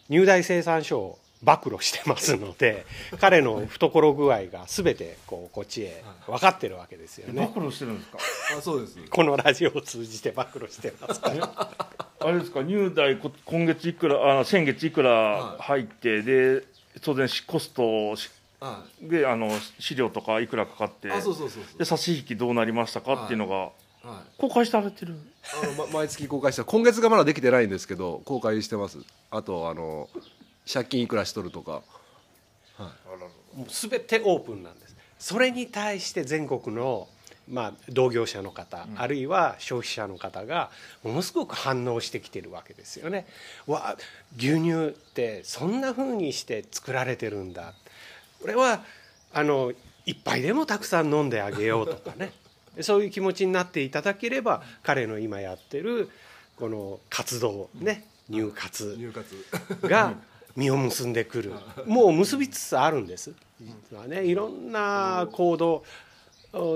Speaker 6: 入大生産所を暴露してますので彼の懐具合が全てこうこっちへ分かってるわけですよ
Speaker 5: 暴
Speaker 6: ね。
Speaker 5: 露してるんですか？
Speaker 4: あそうです。
Speaker 6: このラジオを通じて暴露してますから。
Speaker 5: あれですか？入代こ今月いくらあ先月いくら入って、で当然しコストし
Speaker 4: は
Speaker 5: であの飼料とかいくらかかって
Speaker 4: そうそうそう。
Speaker 5: で差し引きどうなりましたかっていうのが
Speaker 4: はい。
Speaker 5: 公開されてる。
Speaker 4: あの、ま、毎月公開した。今月がまだできてないんですけど公開してます。あとあの借金いくらしとるとか。
Speaker 6: もう全てオープンなんです。それに対して全国の、まあ、同業者の方、あるいは消費者の方がものすごく反応してきてるわけですよね。わ牛乳ってそんな風にして作られてるんだ。これはあの一杯でもたくさん飲んであげようとかねそういう気持ちになっていただければ彼の今やってるこの活動ね
Speaker 4: 入活
Speaker 6: が実を結んでくる。[LAUGHS] もう結びつつあるんです。実はねいろんな行動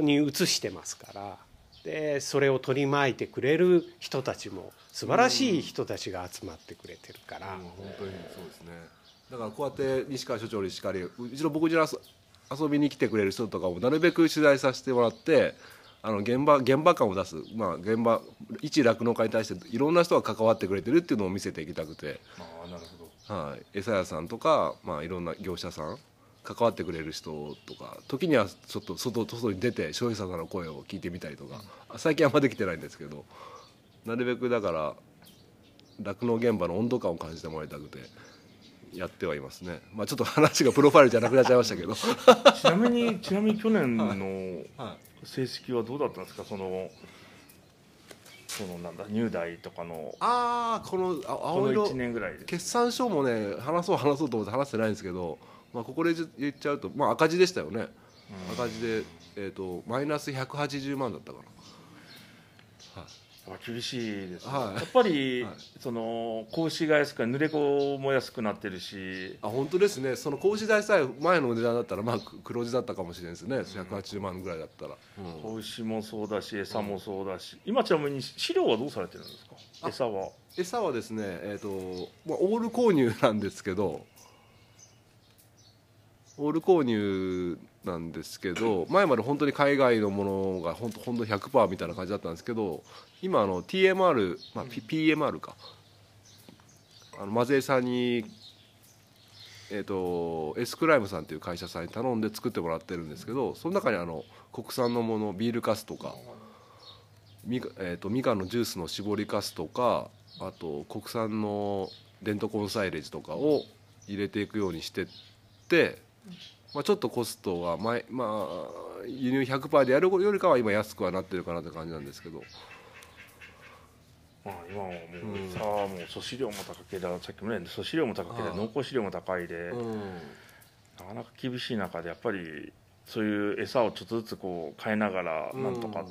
Speaker 6: に移してますから。でそれを取り巻いてくれる人たちも素晴らしい人たちが集まってくれてるから、
Speaker 4: うん本当にそうですね。だからこうやって西川所長にしかりうちの僕家に遊遊びに来てくれる人とかもなるべく取材させてもらってあの現場現場感を出す、まあ、現場一酪農家に対していろんな人が関わってくれてるっていうのを見せていきたくて、
Speaker 5: ああなるほど。
Speaker 4: はい、餌屋さんとか、まあ、いろんな業者さん関わってくれる人とか時にはちょっと外外に出て消費者さんの声を聞いてみたりとか。最近あんまできてないんですけどなるべくだから酪農現場の温度感を感じてもらいたくてやってはいますね。まあちょっと話がプロファイルじゃなくなっちゃいましたけど。[LAUGHS]
Speaker 5: ちなみにちなみに去年の [LAUGHS]
Speaker 4: は
Speaker 5: 成績はどうだったんですか？そのそのなんだ入代とかの
Speaker 4: ああこのあ
Speaker 5: この
Speaker 4: 青色
Speaker 5: 1年ぐらいで。
Speaker 4: 決算書もね話そう話そうと思って話してないんですけど、まあ、ここで言っちゃうと、まあ、赤字でしたよね、赤字で、えー、とマイナス180万だったかな。
Speaker 5: あ厳しいですね、
Speaker 4: はい。
Speaker 5: やっぱり、
Speaker 4: はい。
Speaker 5: その子牛が安く濡れ子も安くなってるし。
Speaker 4: あ本当ですね。その格子代さえ前の値段だったらまあく黒字だったかもしれないですね。180万ぐらいだったら、うん。
Speaker 5: 子牛もそうだし餌もそうだし、今ちなみに飼料はどうされてるんですか？
Speaker 4: あ
Speaker 5: 餌は。
Speaker 4: 餌はですねえっ、と、まあ、オール購入なんですけどオール購入なんですけど前まで本当に海外のものが本当本当100%みたいな感じだったんですけど今あの TMR、まあ、P- PMR か。あのマゼイさんにえー、とエスクライムさんっていう会社さんに頼んで作ってもらってるんですけどその中にあの国産のものビールカスとかみか、えー、とみかんのジュースの搾りかすとかあと国産のデントコンサイレージとかを入れていくようにしてって、まあ、ちょっとコストが前、まあ、輸入100%でやるよりかは今安くはなってるかなって感じなんですけど
Speaker 5: まあ今はもう
Speaker 4: うん。
Speaker 5: さあもう粗飼料も高ければさっきもね粗飼料も高ければ
Speaker 4: はい
Speaker 5: 濃厚飼料も高いで、
Speaker 4: うん。
Speaker 5: なかなか厳しい中でやっぱりそういう餌をちょっとずつこう変えながら
Speaker 4: うん。
Speaker 5: なんとか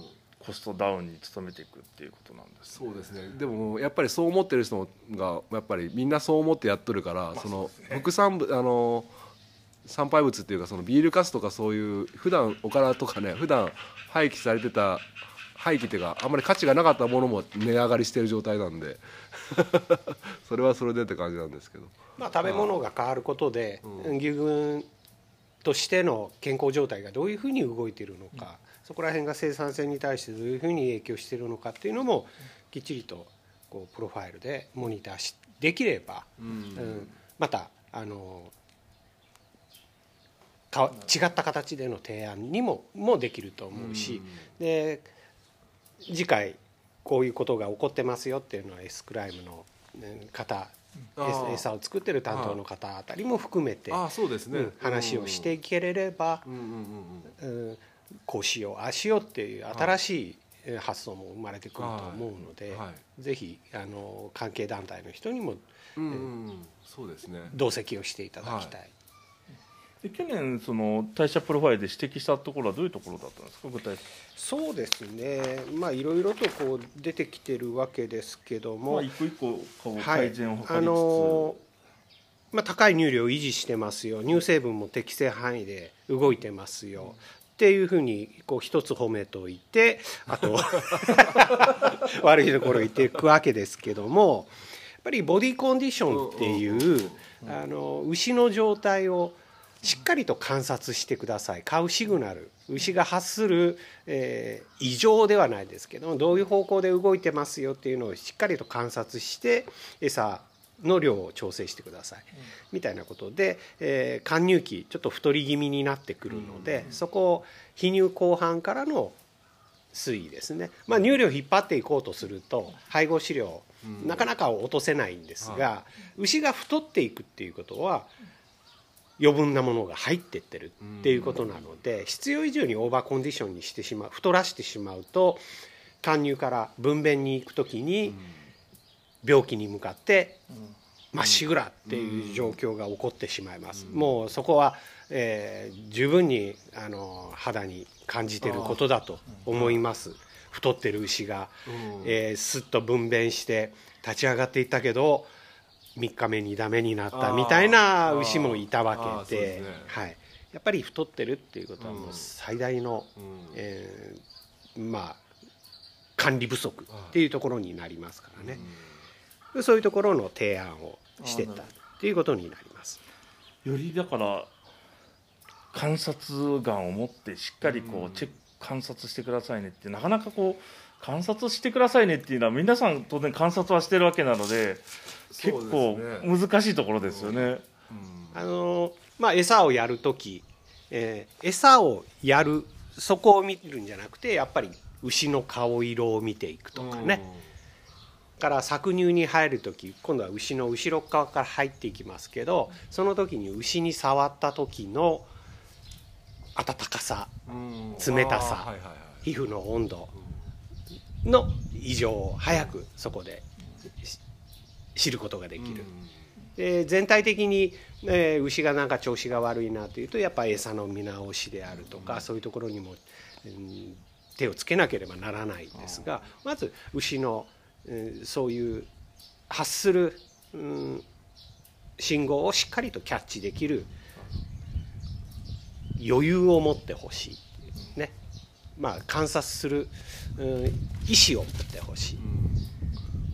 Speaker 5: コストダウンに努めていくっていうことなんです、
Speaker 4: そうですね。でもやっぱりそう思ってる人がやっぱりみんなそう思ってやっとるから、その副産物あの参拝物っていうかそのビールカスとかそういう普段おからとかね普段廃棄されてた廃棄っていうかあんまり価値がなかったものも値上がりしてる状態なんで。[LAUGHS] それはそれでって感じなんですけど。
Speaker 6: まあ、食べ物が変わることで、
Speaker 4: うん。
Speaker 6: 牛群としての健康状態がどういうふうに動いているのか、そこら辺が生産性に対してどういうふうに影響しているのかっていうのもきっちりとこうプロファイルでモニターしできれば、うん。またあのか違った形での提案にももできると思うし、で次回こういうことが起こってますよっていうのはエスクライムのね方餌を作ってる担当の方あたりも含めて、話をしていければ、こうしようああしようっていう新しいえー発想も生まれてくると思うので、ぜひあの関係団体の人にも同席をしていただきたい。
Speaker 5: で去年その代謝プロファイルで指摘したところはどういうところだったんですか？具体的
Speaker 6: そうですね。まあいろいろとこう出てきてるわけですけど
Speaker 5: に
Speaker 6: も、
Speaker 5: まあ一個一個改善を図りつつ、
Speaker 6: あのまあ、高い乳量を維持してますよ。乳成分も適正範囲で動いてますよ。っていうふうにこう一つ褒めといてあと [LAUGHS] 悪いところ言っていくわけですけども。やっぱりボディコンディションっていうあの牛の状態をしっかりと観察してください。カウシグナル。牛が発する、えー異常ではないですけどもどういう方向で動いてますよっていうのをしっかりと観察して餌の量を調整してください、みたいなことで、えー貫入期ちょっと太り気味になってくるので、そこを肥乳後半からの推移ですね、まあ、乳量を引っ張っていこうとすると配合飼料なかなか落とせないんですが、牛が太っていくっていうことは余分なものが入ってってるっていうことなので必要以上にオーバーコンディションにしてしまう太らしてしまうと貫入から分娩に行く時に病気に向かってまっしぐらっていう状況が起こってしまいます。もうそこは、えー十分にあの肌に感じてることだと思います。太ってる牛が、えーすっと分娩して立ち上がっていったけど3日目にダメになったみたいな牛もいたわけ
Speaker 4: でね。
Speaker 6: はい、やっぱり太ってるっていうことはもう
Speaker 4: うん
Speaker 6: 最大の、
Speaker 4: うん。
Speaker 6: えーまあ管理不足っていうところになりますからね、でそういうところの提案をしてったっていうことになります。
Speaker 5: よりだから観察眼を持ってしっかりこうチェック観察してくださいねってなかなかこう観察してくださいねっていうのは皆さん当然観察はしてるわけなので結構難しいところですよね。
Speaker 6: あのまあ餌をやる時、えー餌をやるそこを見るんじゃなくてやっぱり牛の顔色を見ていくとかね、から搾乳に入る時今度は牛の後ろ側から入っていきますけどその時に牛に触った時の温かさ
Speaker 4: うん。
Speaker 6: 冷たさ
Speaker 4: あーはいはいはい。
Speaker 6: 皮膚の温度の異常を早くそこでし知ることができる。で全体的に、えー牛がなんか調子が悪いなというとやっぱり餌の見直しであるとか、そういうところにも、うん手をつけなければならないんですがまず牛の、えーそういう発する、うん信号をしっかりとキャッチできる余裕を持ってほしい。ね。まあ観察する、うん意思を持ってほしい。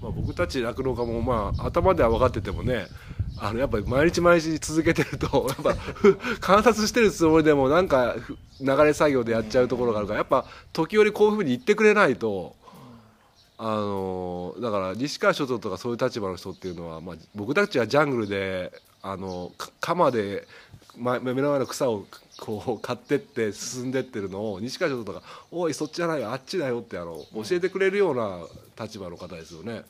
Speaker 4: まあ、僕たち酪農家もまあ頭では分かっててもねあのやっぱり毎日毎日続けてると [LAUGHS] やっぱ観察してるつもりでもなんか流れ作業でやっちゃうところがあるからやっぱ時折こういうふうに言ってくれないと。あのだから西川所長とかそういう立場の人っていうのは、まあ、僕たちはジャングルであの鎌でま目の前の草をこう買ってって進んでってるのを西川所長とか「おいそっちじゃないよあっちだよ」ってあの教えてくれるような立場の方ですよね。だか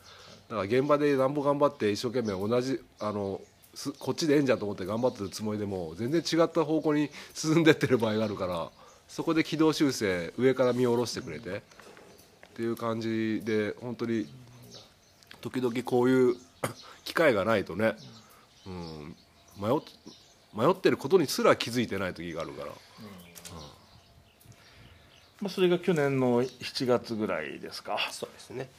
Speaker 4: ら現場でなんぼ頑張って一生懸命同じあのこっちでええんじゃんと思って頑張ってるつもりでも全然違った方向に進んでってる場合があるからそこで軌道修正上から見下ろしてくれてっていう感じで本当に時々こういう [COUGHS] 機会がないとね、うん、迷っ迷ってることにすら気づいてない時があるから。
Speaker 5: まあ、それが去年の7月ぐらいですか。
Speaker 6: そうですね。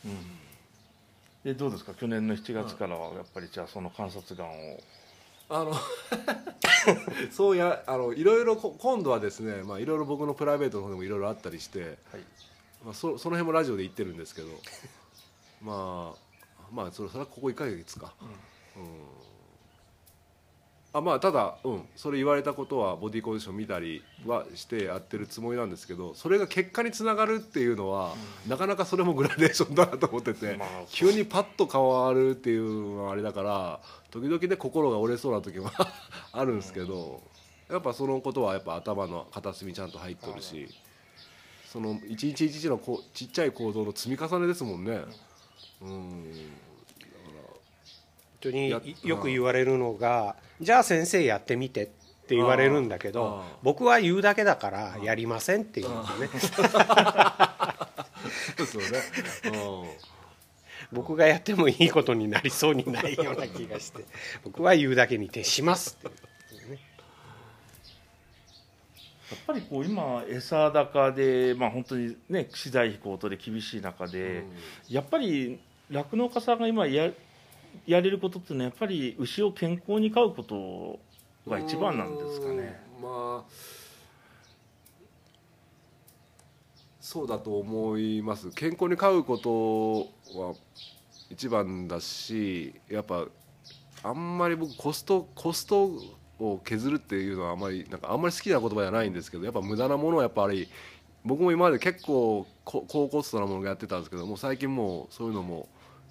Speaker 5: でどうですか？去年の7月からはやっぱりじゃあその観察眼を。
Speaker 4: あの [LAUGHS] そうやあのいろいろこ今度はですね、まあ、いろいろ僕のプライベートの方でもいろいろあったりして、まあ、そその辺もラジオで言ってるんですけどまあまあそれそれはここ1ヶ月か、うんあまあただ、うん、それ言われたことはボディコンディション見たりはしてやってるつもりなんですけどそれが結果につながるっていうのは、なかなかそれもグラデーションだなと思ってて、
Speaker 5: まあ
Speaker 4: 急にパッと変わるっていうのはあれだから時々ね心が折れそうな時も [LAUGHS] あるんですけどやっぱそのことはやっぱ頭の片隅ちゃんと入ってるしその一日一日のこうちっちゃい行動の積み重ねですもんね。うん。
Speaker 6: 本当に
Speaker 4: や
Speaker 6: よく言われるのが「じゃあ先生やってみて」って言われるんだけど僕は言うだけだからやりませんっていうのね。[LAUGHS]
Speaker 4: そうですよね。うん。
Speaker 6: 僕がやってもいいことになりそうにないような気がして僕は言うだけに徹しますって
Speaker 5: やっぱりこう今餌高でまあ本当にね資材費高騰で厳しい中で、やっぱり酪農家さんが今ややれることっていうのはやっぱり牛を健康に飼うことが一番なんですかね。
Speaker 4: まあそうだと思います健康に飼うことは一番だしやっぱあんまり僕コストコストを削るっていうのはあんまりなんかあんまり好きな言葉じゃないんですけどやっぱ無駄なものはやっぱり僕も今まで結構高コストなものをやってたんですけども最近もうそういうのも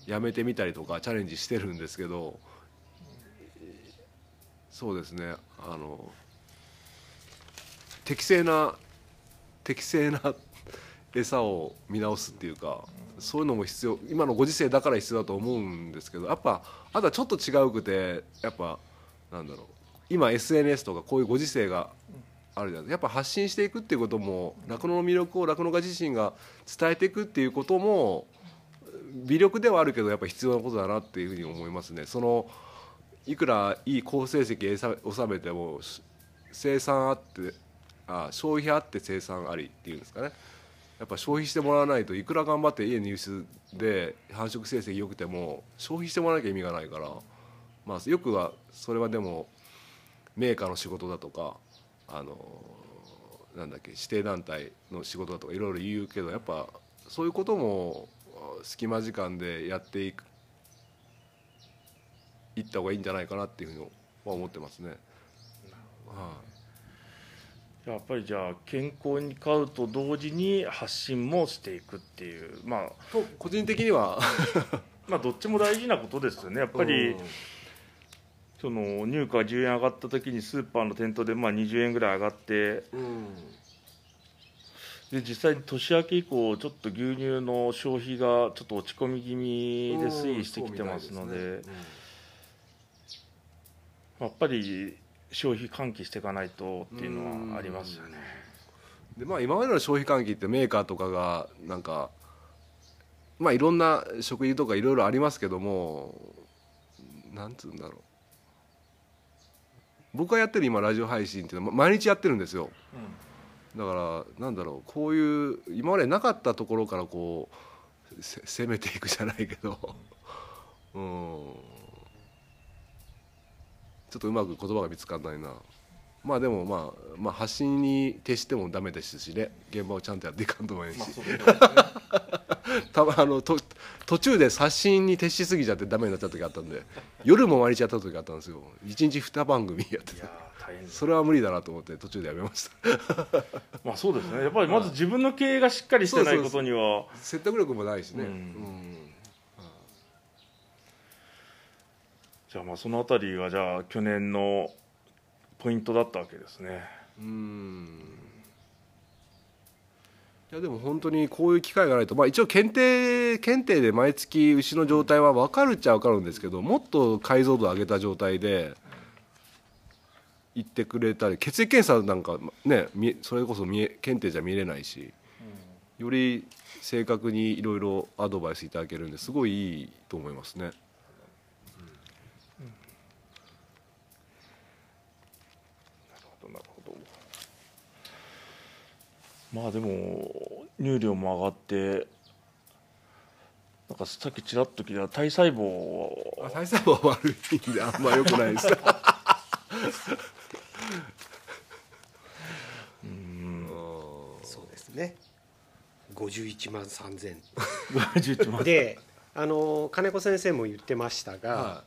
Speaker 4: やめてみたりとかチャレンジしてるんですけどそうですねあの適正な適正な [LAUGHS] 餌を見直すっていうかそういうのも必要今のご時世だから必要だと思うんですけどやっぱあとはちょっと違うくてやっぱなんだろう今 SNS とかこういうご時世があるじゃないですか。やっぱ発信していくっていうことも酪農の魅力を酪農家自身が伝えていくっていうことも微力ではあるけどやっぱ必要なことだなっていうふうに思いますね。そのいくらいい好成績収めても生産あってあ消費あって生産ありっていうんですかねやっぱ消費してもらわないといくら頑張って家入手で繁殖成績良くても消費してもらわなきゃ意味がないからまあよくはそれはでもメーカーの仕事だとかあのなんだっけ指定団体の仕事だとかいろいろ言うけどやっぱそういうことも隙間時間でやっていくいった方がいいんじゃないかなっていうふうには思ってますね。はい
Speaker 5: やっぱりじゃあ健康に飼うと同時に発信もしていくっていうまあ。
Speaker 4: と個人的には。[LAUGHS]
Speaker 5: まあどっちも大事なことですよね。やっぱり、その入荷が10円上がった時にスーパーの店頭でまあ20円ぐらい上がって
Speaker 4: うん
Speaker 5: で実際に年明け以降ちょっと牛乳の消費がちょっと落ち込み気味で推移してきてますのでやっぱり消費喚起していかないとっていうのはありますよね。
Speaker 4: でまあ今までの消費喚起ってメーカーとかがなんかまあいろんな食品とかいろいろありますけどもなんつうんだろう。僕がやってる今ラジオ配信っていうのはま毎日やってるんですよだからなんだろうこういう今までなかったところからこう攻めていくじゃないけど。うん。ちょっとうまく言葉が見つかんないな。まあでもまあ、まあ、発信に徹してもダメですしね。現場をちゃんとやっていかんと思いますし、たまあ [LAUGHS] のと途中で刷新に徹しすぎちゃってダメになっちゃった時あったんで夜も毎日やった時あったんですよ。1日2番組やっててそれは無理だなと思って途中でやめました。[LAUGHS]
Speaker 5: まあそうですね。やっぱりまず自分の経営がしっかりしてないことには。
Speaker 4: 説得力もないしね、
Speaker 5: うん。
Speaker 4: うん。
Speaker 5: じゃあまあそのあたりがじゃあ去年のポイントだったわけですね。
Speaker 4: うんいやでも本当にこういう機会がないと、まあ、一応検定検定で毎月牛の状態は分かるっちゃ分かるんですけどもっと解像度上げた状態で言ってくれたり血液検査なんかねそれこそ見え検定じゃ見れないしより正確にいろいろアドバイスいただけるんですごいいいと思いますね。
Speaker 5: なるほど。まあでも乳量も上がってなんかさっきちらっと聞いた体細胞
Speaker 4: あ体細胞は悪いんであんま良くないです。
Speaker 6: そうですね。51万3000
Speaker 5: 11万
Speaker 6: であの金子先生も言ってましたが、
Speaker 4: は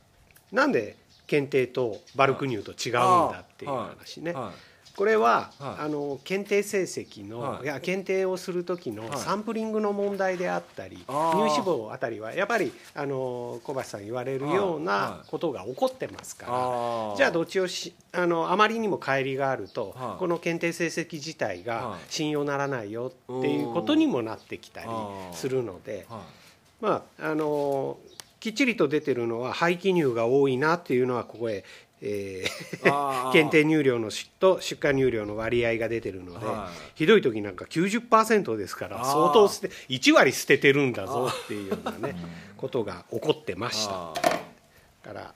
Speaker 6: なんで検定とバルク乳と違うんだっていう話ね、
Speaker 4: はい。
Speaker 6: これは、
Speaker 4: はい。
Speaker 6: あの検定成績の、
Speaker 4: はい。
Speaker 6: い、や検定をする時の
Speaker 4: はい。
Speaker 6: サンプリングの問題であったり、
Speaker 4: あー。
Speaker 6: 乳脂肪あたりはやっぱりあの小橋さん言われるよう
Speaker 4: はい。
Speaker 6: な
Speaker 4: はい。
Speaker 6: ことが起こってますから、
Speaker 4: あー。
Speaker 6: じゃあどっちをしあのあまりにも乖離があると、
Speaker 4: はい。
Speaker 6: この検定成績自体
Speaker 4: はい。
Speaker 6: が信用ならないよっていうことにもなってきたりするので、
Speaker 4: はい。
Speaker 6: まああのきっちりと出てるのは排気乳が多いなっていうのはここへ、えー検定乳量のしと出荷乳量の割合が出てるので、
Speaker 4: はい。
Speaker 6: ひどい時なんか90%ですから相当捨て1割捨ててるんだぞっていうようなねことが起こってました。
Speaker 4: あ
Speaker 6: から、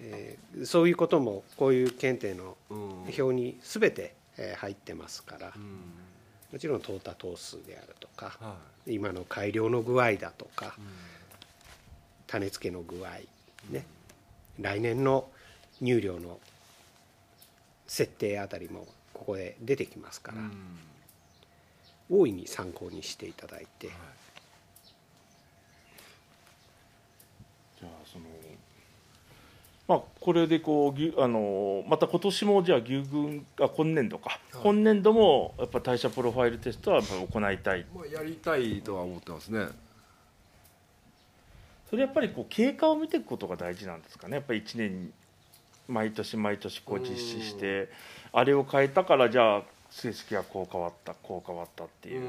Speaker 6: えーそういうこともこういう検定の表に全てえー入ってますから
Speaker 4: うん。
Speaker 6: もちろん淘汰頭数であるとか
Speaker 4: は
Speaker 6: 今の改良の具合だとか
Speaker 4: いうん
Speaker 6: 種付けの具合ね。来年の乳量の設定あたりもここで出てきますから、
Speaker 4: うん。
Speaker 6: 大いに参考にしていただいて、
Speaker 5: じゃあそのまあこれでこうあのまた今年もじゃあ牛群あ今年度か、今年度もやっぱ代謝プロファイルテストはやっぱり行いたい。
Speaker 4: まあ、やりたいとは思ってますね
Speaker 5: それやっぱりこう経過を見ていくことが大事なんですかね。やっぱり1年毎年毎年こう実施してあれを変えたからじゃあ成績がこう変わったこう変わったっていう、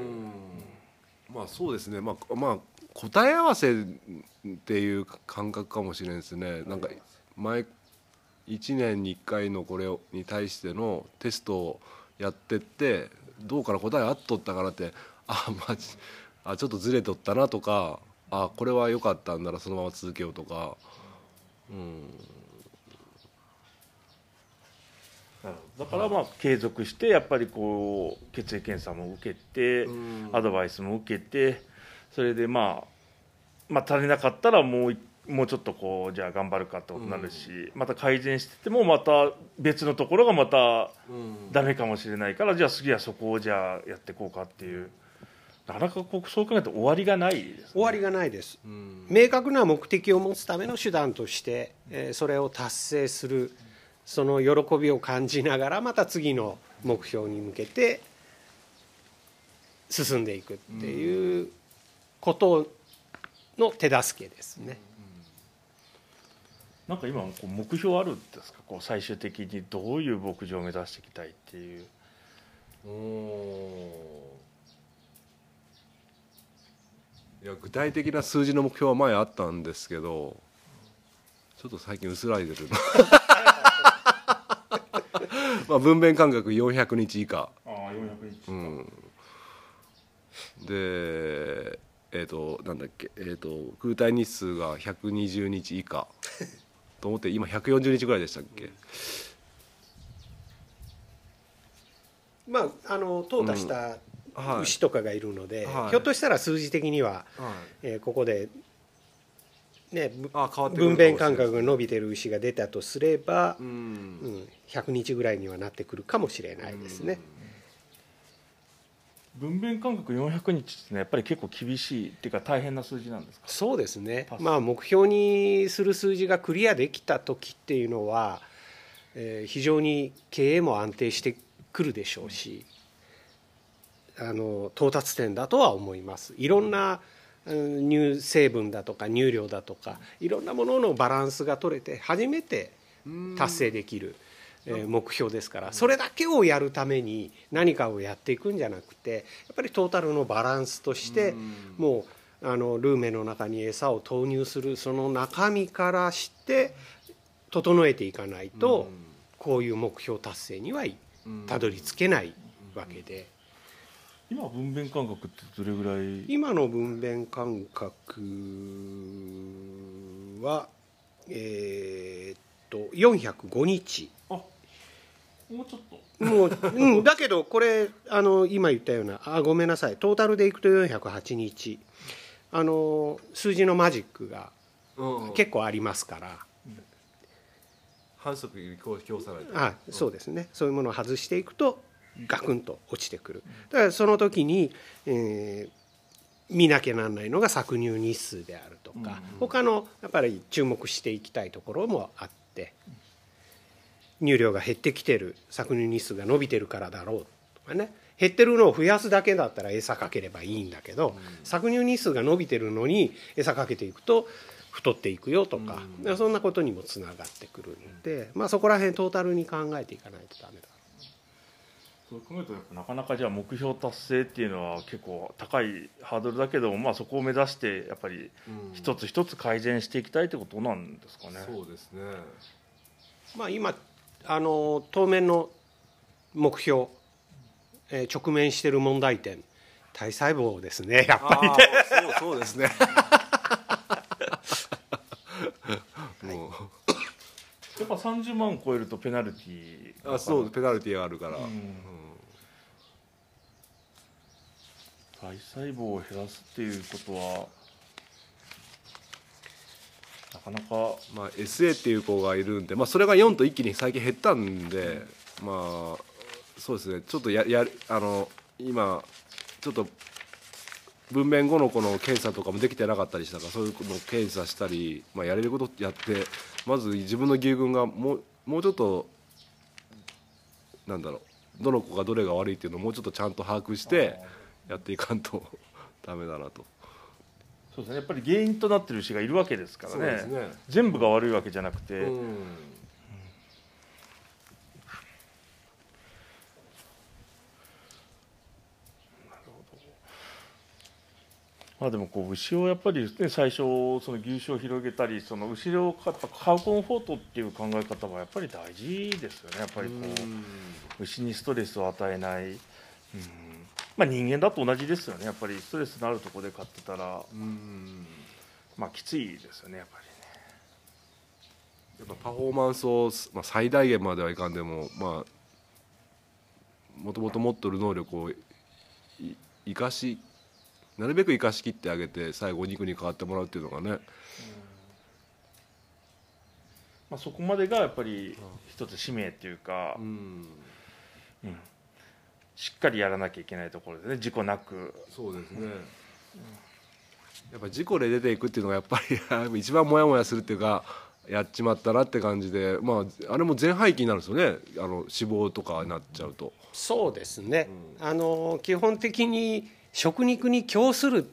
Speaker 4: まあそうですね。まあまあ答え合わせっていう感覚かもしれないですね。なんか前1年に1回のこれをに対してのテストをやってってどうかな答え合っとったかなってあまあちあちょっとずれとったなとかあこれは良かったんならそのまま続けようとか。うん。
Speaker 5: だからまあ継続してやっぱりこう血液検査も受けてアドバイスも受けてそれでまあまあ足りなかったらもういもうちょっとこうじゃあ頑張るかってことになるし、また改善しててもまた別のところがまたダメかもしれないからじゃあ次はそこをじゃあやっていこうかっていうなかなかこうそう考えると終わりがないです、ね、
Speaker 6: 終わりがないです、明確な目的を持つための手段として、えーそれを達成するその喜びを感じながらまた次の目標に向けて進んでいくっていうことの手助けですね。
Speaker 5: なんか今こう目標あるんですか？こう最終的にどういう牧場を目指していきたいっていう
Speaker 4: いや具体的な数字の目標は前あったんですけどちょっと最近薄らいでるな。[LAUGHS] まあ分娩間隔400日以下。
Speaker 5: ああ400日
Speaker 4: うん。でえっ、となんだっけえっ、と空体日数が120日以下。と思って今140日ぐらいでしたっけ？
Speaker 6: まあ、あの淘汰した
Speaker 4: はい
Speaker 6: 牛とかがいるので、
Speaker 4: はい。
Speaker 6: ひょっとしたら数字的には、
Speaker 4: はい。
Speaker 6: えーここで、ね、ぶ
Speaker 4: あ変わってくる
Speaker 6: 分娩間隔が伸びてる牛が出たとすれば、
Speaker 4: うん。
Speaker 6: うん、100日ぐらいにはなってくるかもしれないですね。
Speaker 5: 分娩間隔400日ってねやっぱり結構厳しいっていうか大変な数字なんですか？
Speaker 6: そうですね。まあ、目標にする数字がクリアできた時っていうのは、えー非常に経営も安定してくるでしょうしあの到達点だとは思います。いろんなうん乳成分だとか乳量だとかいろんなもののバランスが取れて初めて達成できる、えー目標ですから。それだけをやるために何かをやっていくんじゃなくてやっぱりトータルのバランスとしてもうあのルーメの中に餌を投入するその中身からして整えていかないとこういう目標達成にはいたどり着けないわけで
Speaker 5: 今分娩間隔ってどれぐらい？
Speaker 6: 今の分娩間隔はえーっと405日。
Speaker 5: あもうちょっと。
Speaker 6: もう、うん、だけどこれあの今言ったようなあごめんなさい。トータルでいくと408日。あの数字のマジックが
Speaker 4: うん
Speaker 6: 結構ありますから、
Speaker 4: 反則に強強さないと
Speaker 6: あそうですね。そういうものを外していくとガクンと落ちてくる。だからその時に、えー見なきゃなんないのが搾乳日数であるとか、他のやっぱり注目していきたいところもあって乳量が減ってきてる搾乳日数が伸びてるからだろうとかね。減ってるのを増やすだけだったら餌かければいいんだけど、搾乳日数が伸びてるのに餌かけていくと太っていくよとか、そんなことにもつながってくるので、まあ、そこら辺トータルに考えていかないとダメだ
Speaker 5: そう考えるとやっぱなかなかじゃあ目標達成っていうのは結構高いハードルだけども、まあ、そこを目指してやっぱり一つ一つ改善していきたいってことなんですかね。
Speaker 4: そうですね。
Speaker 6: まあ、今あの当面の目標、えー直面している問題点体細胞ですねやっぱり
Speaker 4: ああそうそうですね。[LAUGHS] も
Speaker 5: やっぱ30万超えるとペナルティー
Speaker 4: うあそうペナルティーがあるから、
Speaker 5: 体細胞を減らすっていうことはなかなか
Speaker 4: まあ、SA っていう子がいるんで、まあ、それが4と一気に最近減ったんで、まあそうですね。ちょっとややあの今ちょっと分娩後のこの検査とかもできてなかったりしたからそういうの検査したり、まあ、やれることやってまず自分の牛群がもうもうちょっとなんだろうどの子がどれが悪いっていうのをもうちょっとちゃんと把握してやっていかんと [LAUGHS] ダメだなと。
Speaker 5: そうですね。やっぱり原因となってる牛がいるわけですからね。
Speaker 4: ね。
Speaker 5: 全部が悪いわけじゃなくて、
Speaker 4: うん。
Speaker 5: まあでもこう牛をやっぱり、ね、最初その牛種を広げたりその牛をやっぱカウコンフォートっていう考え方はやっぱり大事ですよね。やっぱりこう牛にストレスを与えない、うんまあ、人間だと同じですよね。やっぱりストレスのあるところで飼ってたら、
Speaker 4: うん。
Speaker 5: まあ、きついですよねやっぱりね。
Speaker 4: やっぱパフォーマンスを、まあ、最大限まではいかんでもまあもともと持っとる能力をい生かしなるべく生かしきってあげて最後お肉に変わってもらうっていうのがね。
Speaker 5: まあ、そこまでがやっぱり一つ使命っていうか、
Speaker 4: うん。
Speaker 5: うんしっかりやらなきゃいけないところでね事故なく。
Speaker 4: そうですね。やっぱ事故で出ていくっていうのがやっぱり [LAUGHS] 一番モヤモヤするっていうかやっちまったなって感じでまああれも全廃棄になるんですよね。あの死亡とかになっちゃうと。
Speaker 6: そうですね、あの基本的に食肉に供する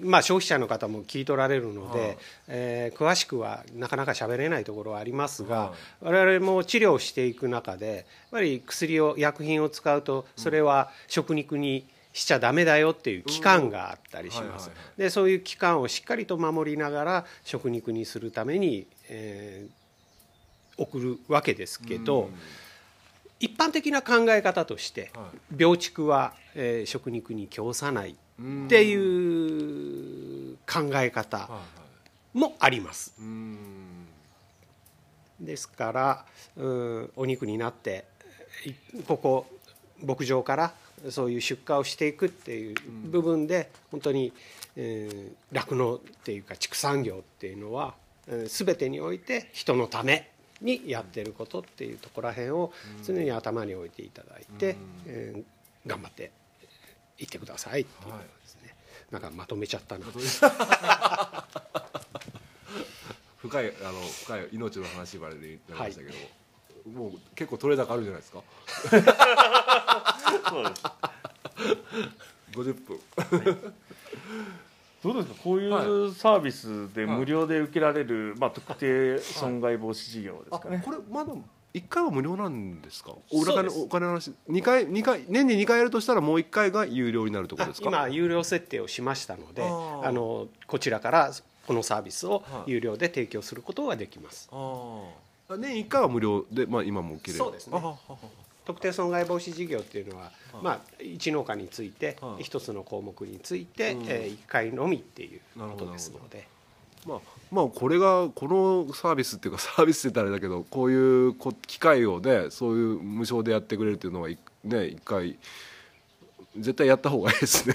Speaker 6: まあ、消費者の方も聞い取られるので、
Speaker 4: はい
Speaker 6: えー詳しくはなかなか喋れないところはありますが、
Speaker 4: は
Speaker 6: 我々も治療していく中でやっぱり薬を薬品を使うとそれは食肉にしちゃダメだよっていう期間があったりします、でそういう期間をしっかりと守りながら食肉にするために、えー送るわけですけど、一般的な考え方として、
Speaker 4: は
Speaker 6: 病畜は、えー食肉に供さないっていう考え方もあります。
Speaker 4: うん
Speaker 6: ですからうんお肉になっていここ牧場からそういう出荷をしていくっていう部分で本当にえー酪農っていうか畜産業っていうのはえー全てにおいて人のためにやってることっていうところらへんを常に頭に置いていただいて、えー頑張っていってください。ってい。うことですね。なんかまとめちゃったな。[LAUGHS]
Speaker 4: 深いあの深い命の話までになりましたけど、もう結構取れ高あるじゃないですか。[LAUGHS]
Speaker 5: そうです。
Speaker 4: 50分
Speaker 5: どうですか？こうい
Speaker 4: は
Speaker 5: うサービスで無料で受けられる、まあ、特定損害防止事業です
Speaker 4: あ
Speaker 5: かね、
Speaker 4: これまだ1回は無料なんですか？
Speaker 6: そうです。
Speaker 4: 裏金お金の話2回二回年に2回やるとしたらもう1回が有料になるところですか？
Speaker 6: 今有料設定をしましたので
Speaker 4: あ
Speaker 6: のこちらからこのサービスを
Speaker 4: はい。
Speaker 6: 有料で提供することができます。
Speaker 4: ああ年1回は無料で、まあ、今も受けれる。
Speaker 6: そうですね。特定損害防止事業っていうのは、まあ、一農家について
Speaker 4: はい。
Speaker 6: 一つの項目について、
Speaker 4: うん。
Speaker 6: え1回のみっていう
Speaker 4: なるほど。
Speaker 6: ことですので
Speaker 4: まあ、まあこれがこのサービスっていうかサービスって言ったらあれだけどこういうこ機会をねそういう無償でやってくれるっていうのはい [LAUGHS] ね一回絶対やった方がいいですね。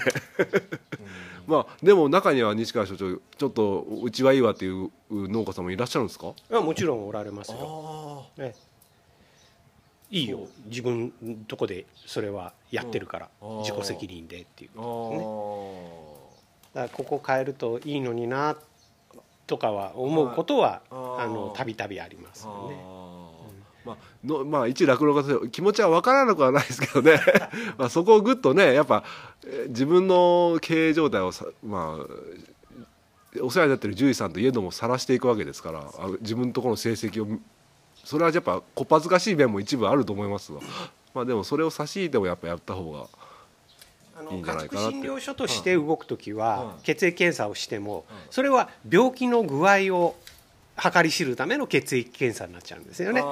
Speaker 4: [LAUGHS] まあでも中には西川所長ちょっとうちはいいわっていう農家さんもいらっしゃるんですか？
Speaker 6: あもちろんおられますよ、ね、いいよ。自分のとこでそれはやってるから。
Speaker 4: う。ん
Speaker 6: 自己責任でっていう
Speaker 4: あ
Speaker 6: だからここ変えるといいのになとかは思うことはたびたびありますよね。
Speaker 4: まあのまあ、一酪農家として気持ちは分からなくはないですけどね。[LAUGHS] まあそこをぐっとねやっぱえー自分の経営状態をさ、まあ、お世話になってる獣医さんといえども晒していくわけですからあ自分のところの成績をそれはやっぱこっぱずかしい面も一部あると思いますわ、まあ、でもそれを差し引いてもやっぱやった方がいいんじゃない
Speaker 6: 家畜
Speaker 4: かなって。
Speaker 6: 診療所として動く時は、
Speaker 4: はい
Speaker 6: 血液検査をしても、それは病気の具合を計り知るための血液検査になっちゃうんですよね。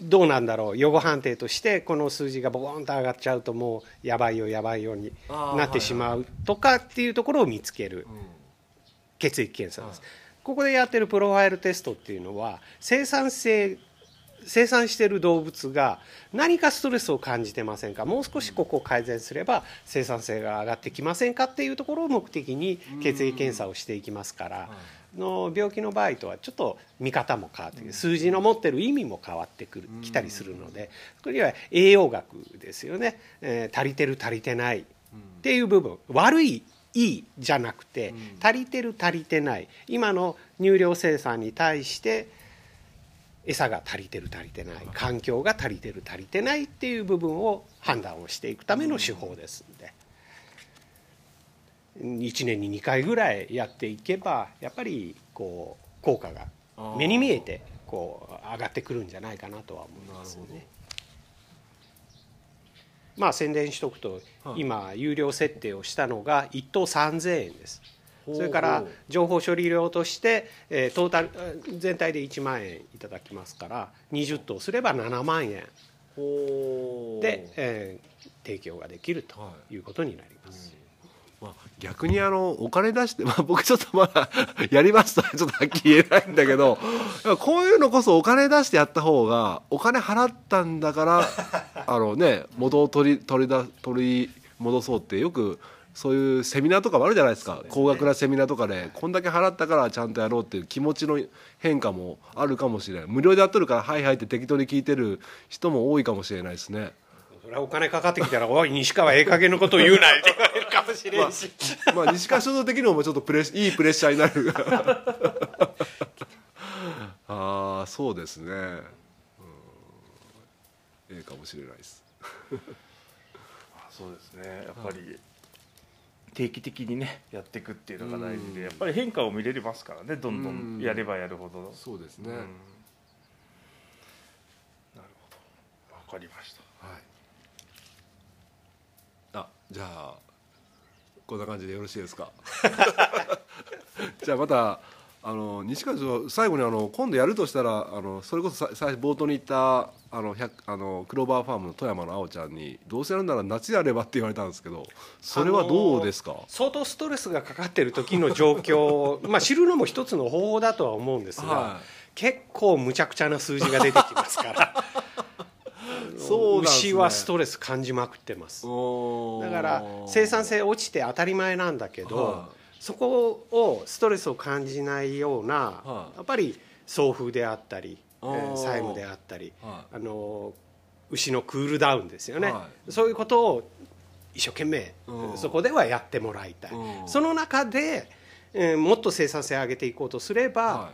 Speaker 6: どうなんだろう。予後判定としてこの数字がボコンと上がっちゃうともうやばいよやばいようになってしまうとかっていうところを見つける血液検査です。ここでやってるプロファイルテストっていうのは生産性生産している動物が何かストレスを感じてませんか？もう少しここを改善すれば生産性が上がってきませんかっていうところを目的に血液検査をしていきますから。の病気の場合とはちょっと見方も変わってくる数字の持ってる意味も変わってくるきたりするので。これは栄養学ですよね、えー足りてる足りてないっていう部分。悪いいいじゃなくて
Speaker 4: うん。
Speaker 6: 足りてる足りてない。今の乳量生産に対して餌が足りてる足りてない環境が足りてる足りてないっていう部分を判断をしていくための手法ですんで。1年に2回ぐらいやっていけばやっぱりこう効果が目に見えてこう上がってくるんじゃないかなとは思いますよね。まあ宣伝しとくと、
Speaker 4: はい。
Speaker 6: 今有料設定をしたのが1等3000円です。それから情報処理料として、えートータルえー全体で1万円いただきますから20等すれば7万円。で、えー提供ができると
Speaker 4: はい。
Speaker 6: いうことになります。
Speaker 4: まあ、逆にあのお金出して、まあ、僕ちょっとまだ [LAUGHS] やりますとはちょっとはっきり言えないんだけどこういうのこそお金出してやった方がお金払ったんだからあのね元を取り取りだ取り戻そうってよくそういうセミナーとかもあるじゃないですか。高額なセミナーとかでこんだけ払ったからちゃんとやろうっていう気持ちの変化もあるかもしれない無料でやっとるからはいはいって適当に聞いてる人も多いかもしれないですね。
Speaker 6: それはお金かかってきたら「おい西川ええ加減のこと言うな」って言われるかもしれんし、
Speaker 4: まあ、西川所蔵的にもちょっとプレッいいプレッシャーになる。[LAUGHS] ああそうですね、うん、ええかもしれないです。[LAUGHS]
Speaker 5: そうですね。やっぱり定期的にねやっていくっていうのが大事でやっぱり変化を見れますからねどんどんやればやるほど
Speaker 4: そうですね、
Speaker 5: うん。なるほど。わかりました。
Speaker 4: はい。あじゃあこんな感じでよろしいですか？[LAUGHS] じゃあまたあの西川所長最後にあの今度やるとしたらあのそれこそさ最初冒頭に言ったあの100あのクローバーファームの富山のあおちゃんにどうせやるなら夏やればって言われたんですけどそれはどうですか、
Speaker 6: 相当ストレスがかかってる時の状況を [LAUGHS] まあ知るのも一つの方法だとは思うんですが、
Speaker 4: は
Speaker 6: 結構むちゃくちゃな数字が出てきますから。[LAUGHS]
Speaker 4: そうね。
Speaker 6: 牛はストレス感じまくってます。だから生産性落ちて当たり前なんだけど、
Speaker 4: は
Speaker 6: そこをストレスを感じないような、
Speaker 4: はい。
Speaker 6: やっぱり送風であったり、え債務であったり、
Speaker 4: は
Speaker 6: あの牛のクールダウンですよね、
Speaker 4: は
Speaker 6: そういうことを一生懸命
Speaker 4: うん。
Speaker 6: そこではやってもらいたい、
Speaker 4: うん。
Speaker 6: その中で、えーもっと生産性を上げていこうとすれば、
Speaker 4: は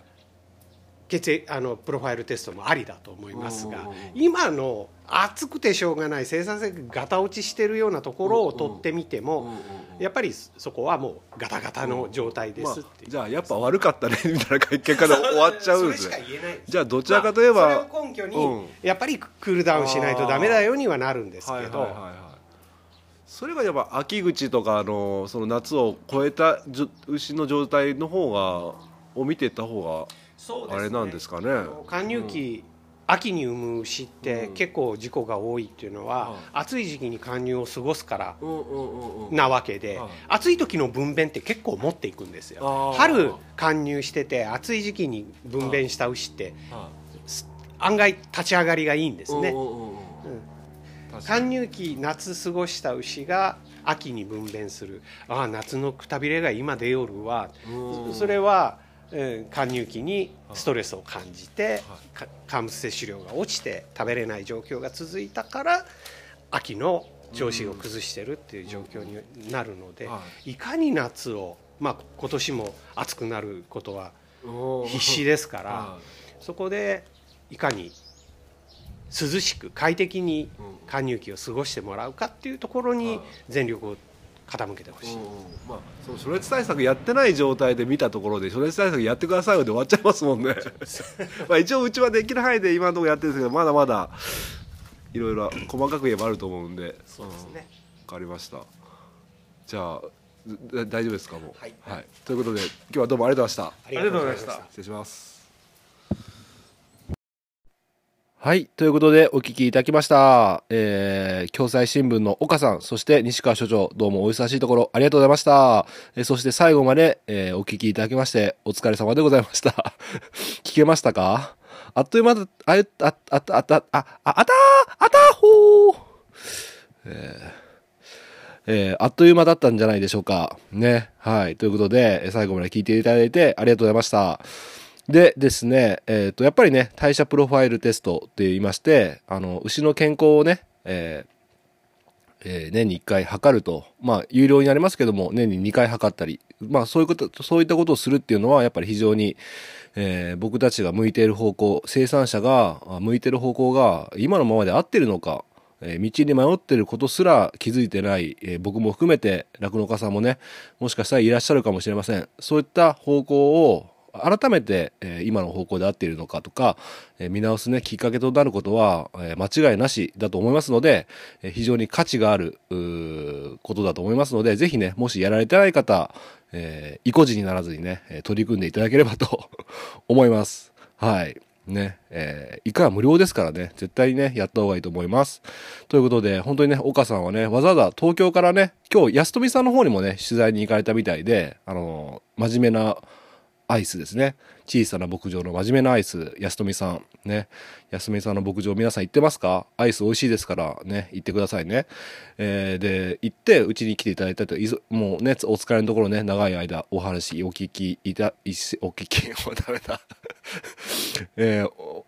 Speaker 6: 血液あのプロファイルテストもありだと思いますが今の暑くてしょうがない生産性がガタ落ちしてるようなところを取ってみても、やっぱりそこはもうガタガタの状態で
Speaker 4: す。
Speaker 6: っていう、
Speaker 4: あ、じゃあやっぱ悪かったね [LAUGHS] みたいな結果で終わっちゃうんです。じゃあどちらかといえば、
Speaker 6: まあそれを根拠に、
Speaker 4: うん。
Speaker 6: やっぱりクールダウンしないとダメだよにはなるんですけど、
Speaker 4: それがやっぱ秋口とかのその夏を超えた牛の状態の方がを見ていった方があれなんですかね。
Speaker 6: あの貫入期、秋に産む牛って
Speaker 4: うん。
Speaker 6: 結構事故が多いっていうのは、
Speaker 4: はい
Speaker 6: 暑い時期に貫入を過ごすからなわけで、
Speaker 4: はい
Speaker 6: 暑い時の分娩って結構持っていくんですよ。春貫入してて暑い時期に分娩した牛って
Speaker 4: は
Speaker 6: 案外立ち上がりがいいんで
Speaker 4: い
Speaker 6: すね。
Speaker 4: うんうんうんうん。
Speaker 6: うん。
Speaker 4: 確かに。
Speaker 6: 貫入期夏過ごした牛が秋に分娩する。ああ夏のくたびれが今出よるわ。
Speaker 4: うん。
Speaker 6: それは、えー貫入期にストレスを感じて、乾物摂取量が落ちて食べれない状況が続いたから秋の調子を崩してるっていう状況になるので、、
Speaker 4: はい。
Speaker 6: かに夏を、まあ、今年も暑くなることは
Speaker 4: うん
Speaker 6: 必死ですから、
Speaker 4: は
Speaker 6: そこでいかに涼しく快適に
Speaker 4: うん。
Speaker 6: 貫入期を過ごしてもらうかっていうところに
Speaker 4: はい。
Speaker 6: 全力を傾けてほしい。
Speaker 4: うんうん。まあその暑熱対策やってない状態で見たところで暑熱対策やってくださいよで終わっちゃいますもんね。[LAUGHS] まあ一応うちはできる範囲で今のところやってるんですけどまだまだいろいろ細かく言えばあると思うんで。
Speaker 6: そうですね。
Speaker 4: わかりました。じゃあだ大丈夫ですかもう。
Speaker 6: はい。
Speaker 4: ということで今日はどうもありがとうございました。
Speaker 6: ありがとうございました。
Speaker 4: 失礼します
Speaker 7: はい。ということで、お聞きいただきました。えー、共済新聞の岡さん、そして西川所長、どうもお忙しいところありがとうございました。えー、そして最後まで、えー、お聞きいただきまして、お疲れ様でございました。[LAUGHS] 聞けましたか？あっという間だ、あ、あ、あ、あ、あ、あ、あたーあたーほーえー、えー、あっという間だったんじゃないでしょうか。ね。はい。ということで、最後まで聞いていただいてありがとうございました。でですね、えっ、と、やっぱりね、代謝プロファイルテストって言いまして、あの、牛の健康をね、えー
Speaker 4: えー年に1回測ると、まあ、有料になりますけども、年に2回測ったり、まあ、そういうこと、そういったことをするっていうのは、やっぱり非常に、えー僕たちが向いている方向、生産者が向いている方向が、今のままで合ってるのか、えー道に迷ってることすら気づいてない、え僕も含めて酪農家さんもね、もしかしたらいらっしゃるかもしれません。そういった方向を改めて、え今の方向で合っているのかとか、え見直すね、きっかけとなることは、え間違いなしだと思いますので、え非常に価値がある、ことだと思いますので、ぜひね、もしやられてない方、えー意固地にならずにね、取り組んでいただければと [LAUGHS] 思います。はい。ね、えー、いかは無料ですからね、絶対にね、やった方がいいと思います。ということで、本当にね、岡さんはね、わざわざ東京からね、今日、安富さんの方にもね、取材に行かれたみたいで、あのー真面目なアイスですね。小さな牧場の真面目なアイス、安富さん。ね。安富さんの牧場皆さん行ってますか？アイス美味しいですからね、行ってくださいね。えーで、行って、うちに来ていただいたと、いそもうね、お疲れのところね、長い間お話お聞きいた、いお聞き、[LAUGHS] もうダメだ。[LAUGHS] えお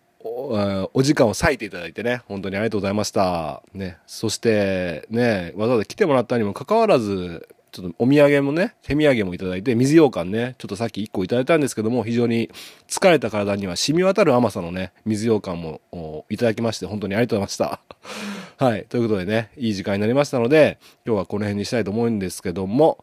Speaker 4: お時間を割いていただいてね、本当にありがとうございました。ね。そして、ね、わざわざ来てもらったにもかかわらず、ちょっとお土産もね、手土産もいただいて、水羊羹ね、ちょっとさっき1個いただいたんですけども、非常に疲れた体には染み渡る甘さのね、水羊羹もいただきまして、本当にありがとうございました。[LAUGHS] はい。ということでね、いい時間になりましたので、今日はこの辺にしたいと思うんですけども、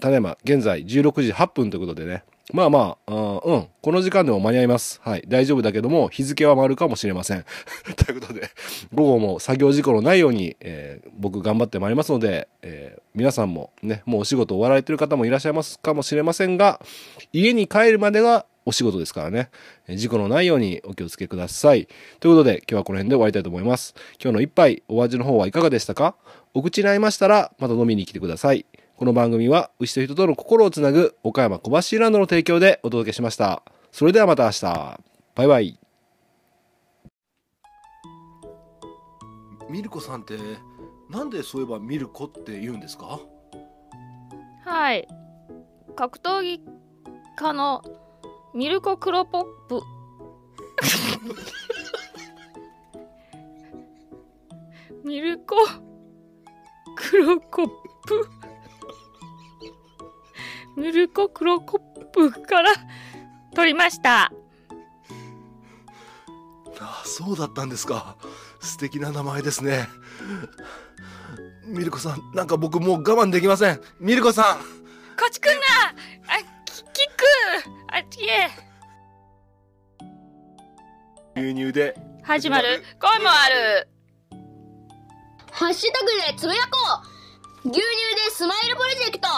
Speaker 4: ただいま、現在16時8分ということでね、まあまあ、うん、この時間でも間に合います。はい、大丈夫だけども、日付は回るかもしれません。[LAUGHS] ということで、午後も作業事故のないように、えー僕頑張ってまいりますので、えー皆さんもね、もうお仕事終わられてる方もいらっしゃいますかもしれませんが、家に帰るまでがお仕事ですからね、事故のないようにお気をつけください。ということで、今日はこの辺で終わりたいと思います。今日の一杯、お味の方はいかがでしたか？お口に合いましたら、また飲みに来てください。この番組は牛と人との心をつなぐ岡山小橋ランドの提供でお届けしました。それではまた明日。バイバイ。ミルコさんって、なんでそういえばミルコって言うんですか？
Speaker 2: はい。格闘技家のミルコ・クロポップ。[LAUGHS] ミルコ・クロコップ。ミルコ・クロコップから取りました。
Speaker 4: ああ、そうだったんですか。素敵な名前ですね。ミルコさん、なんか僕もう我慢できません。ミルコさん。
Speaker 2: こっち来んな。あ、き、キックあっちへ
Speaker 4: 牛乳で。
Speaker 2: 始まる。声もある。
Speaker 8: ハッシュタグでつぶやこう。牛乳でスマイルプロジェクト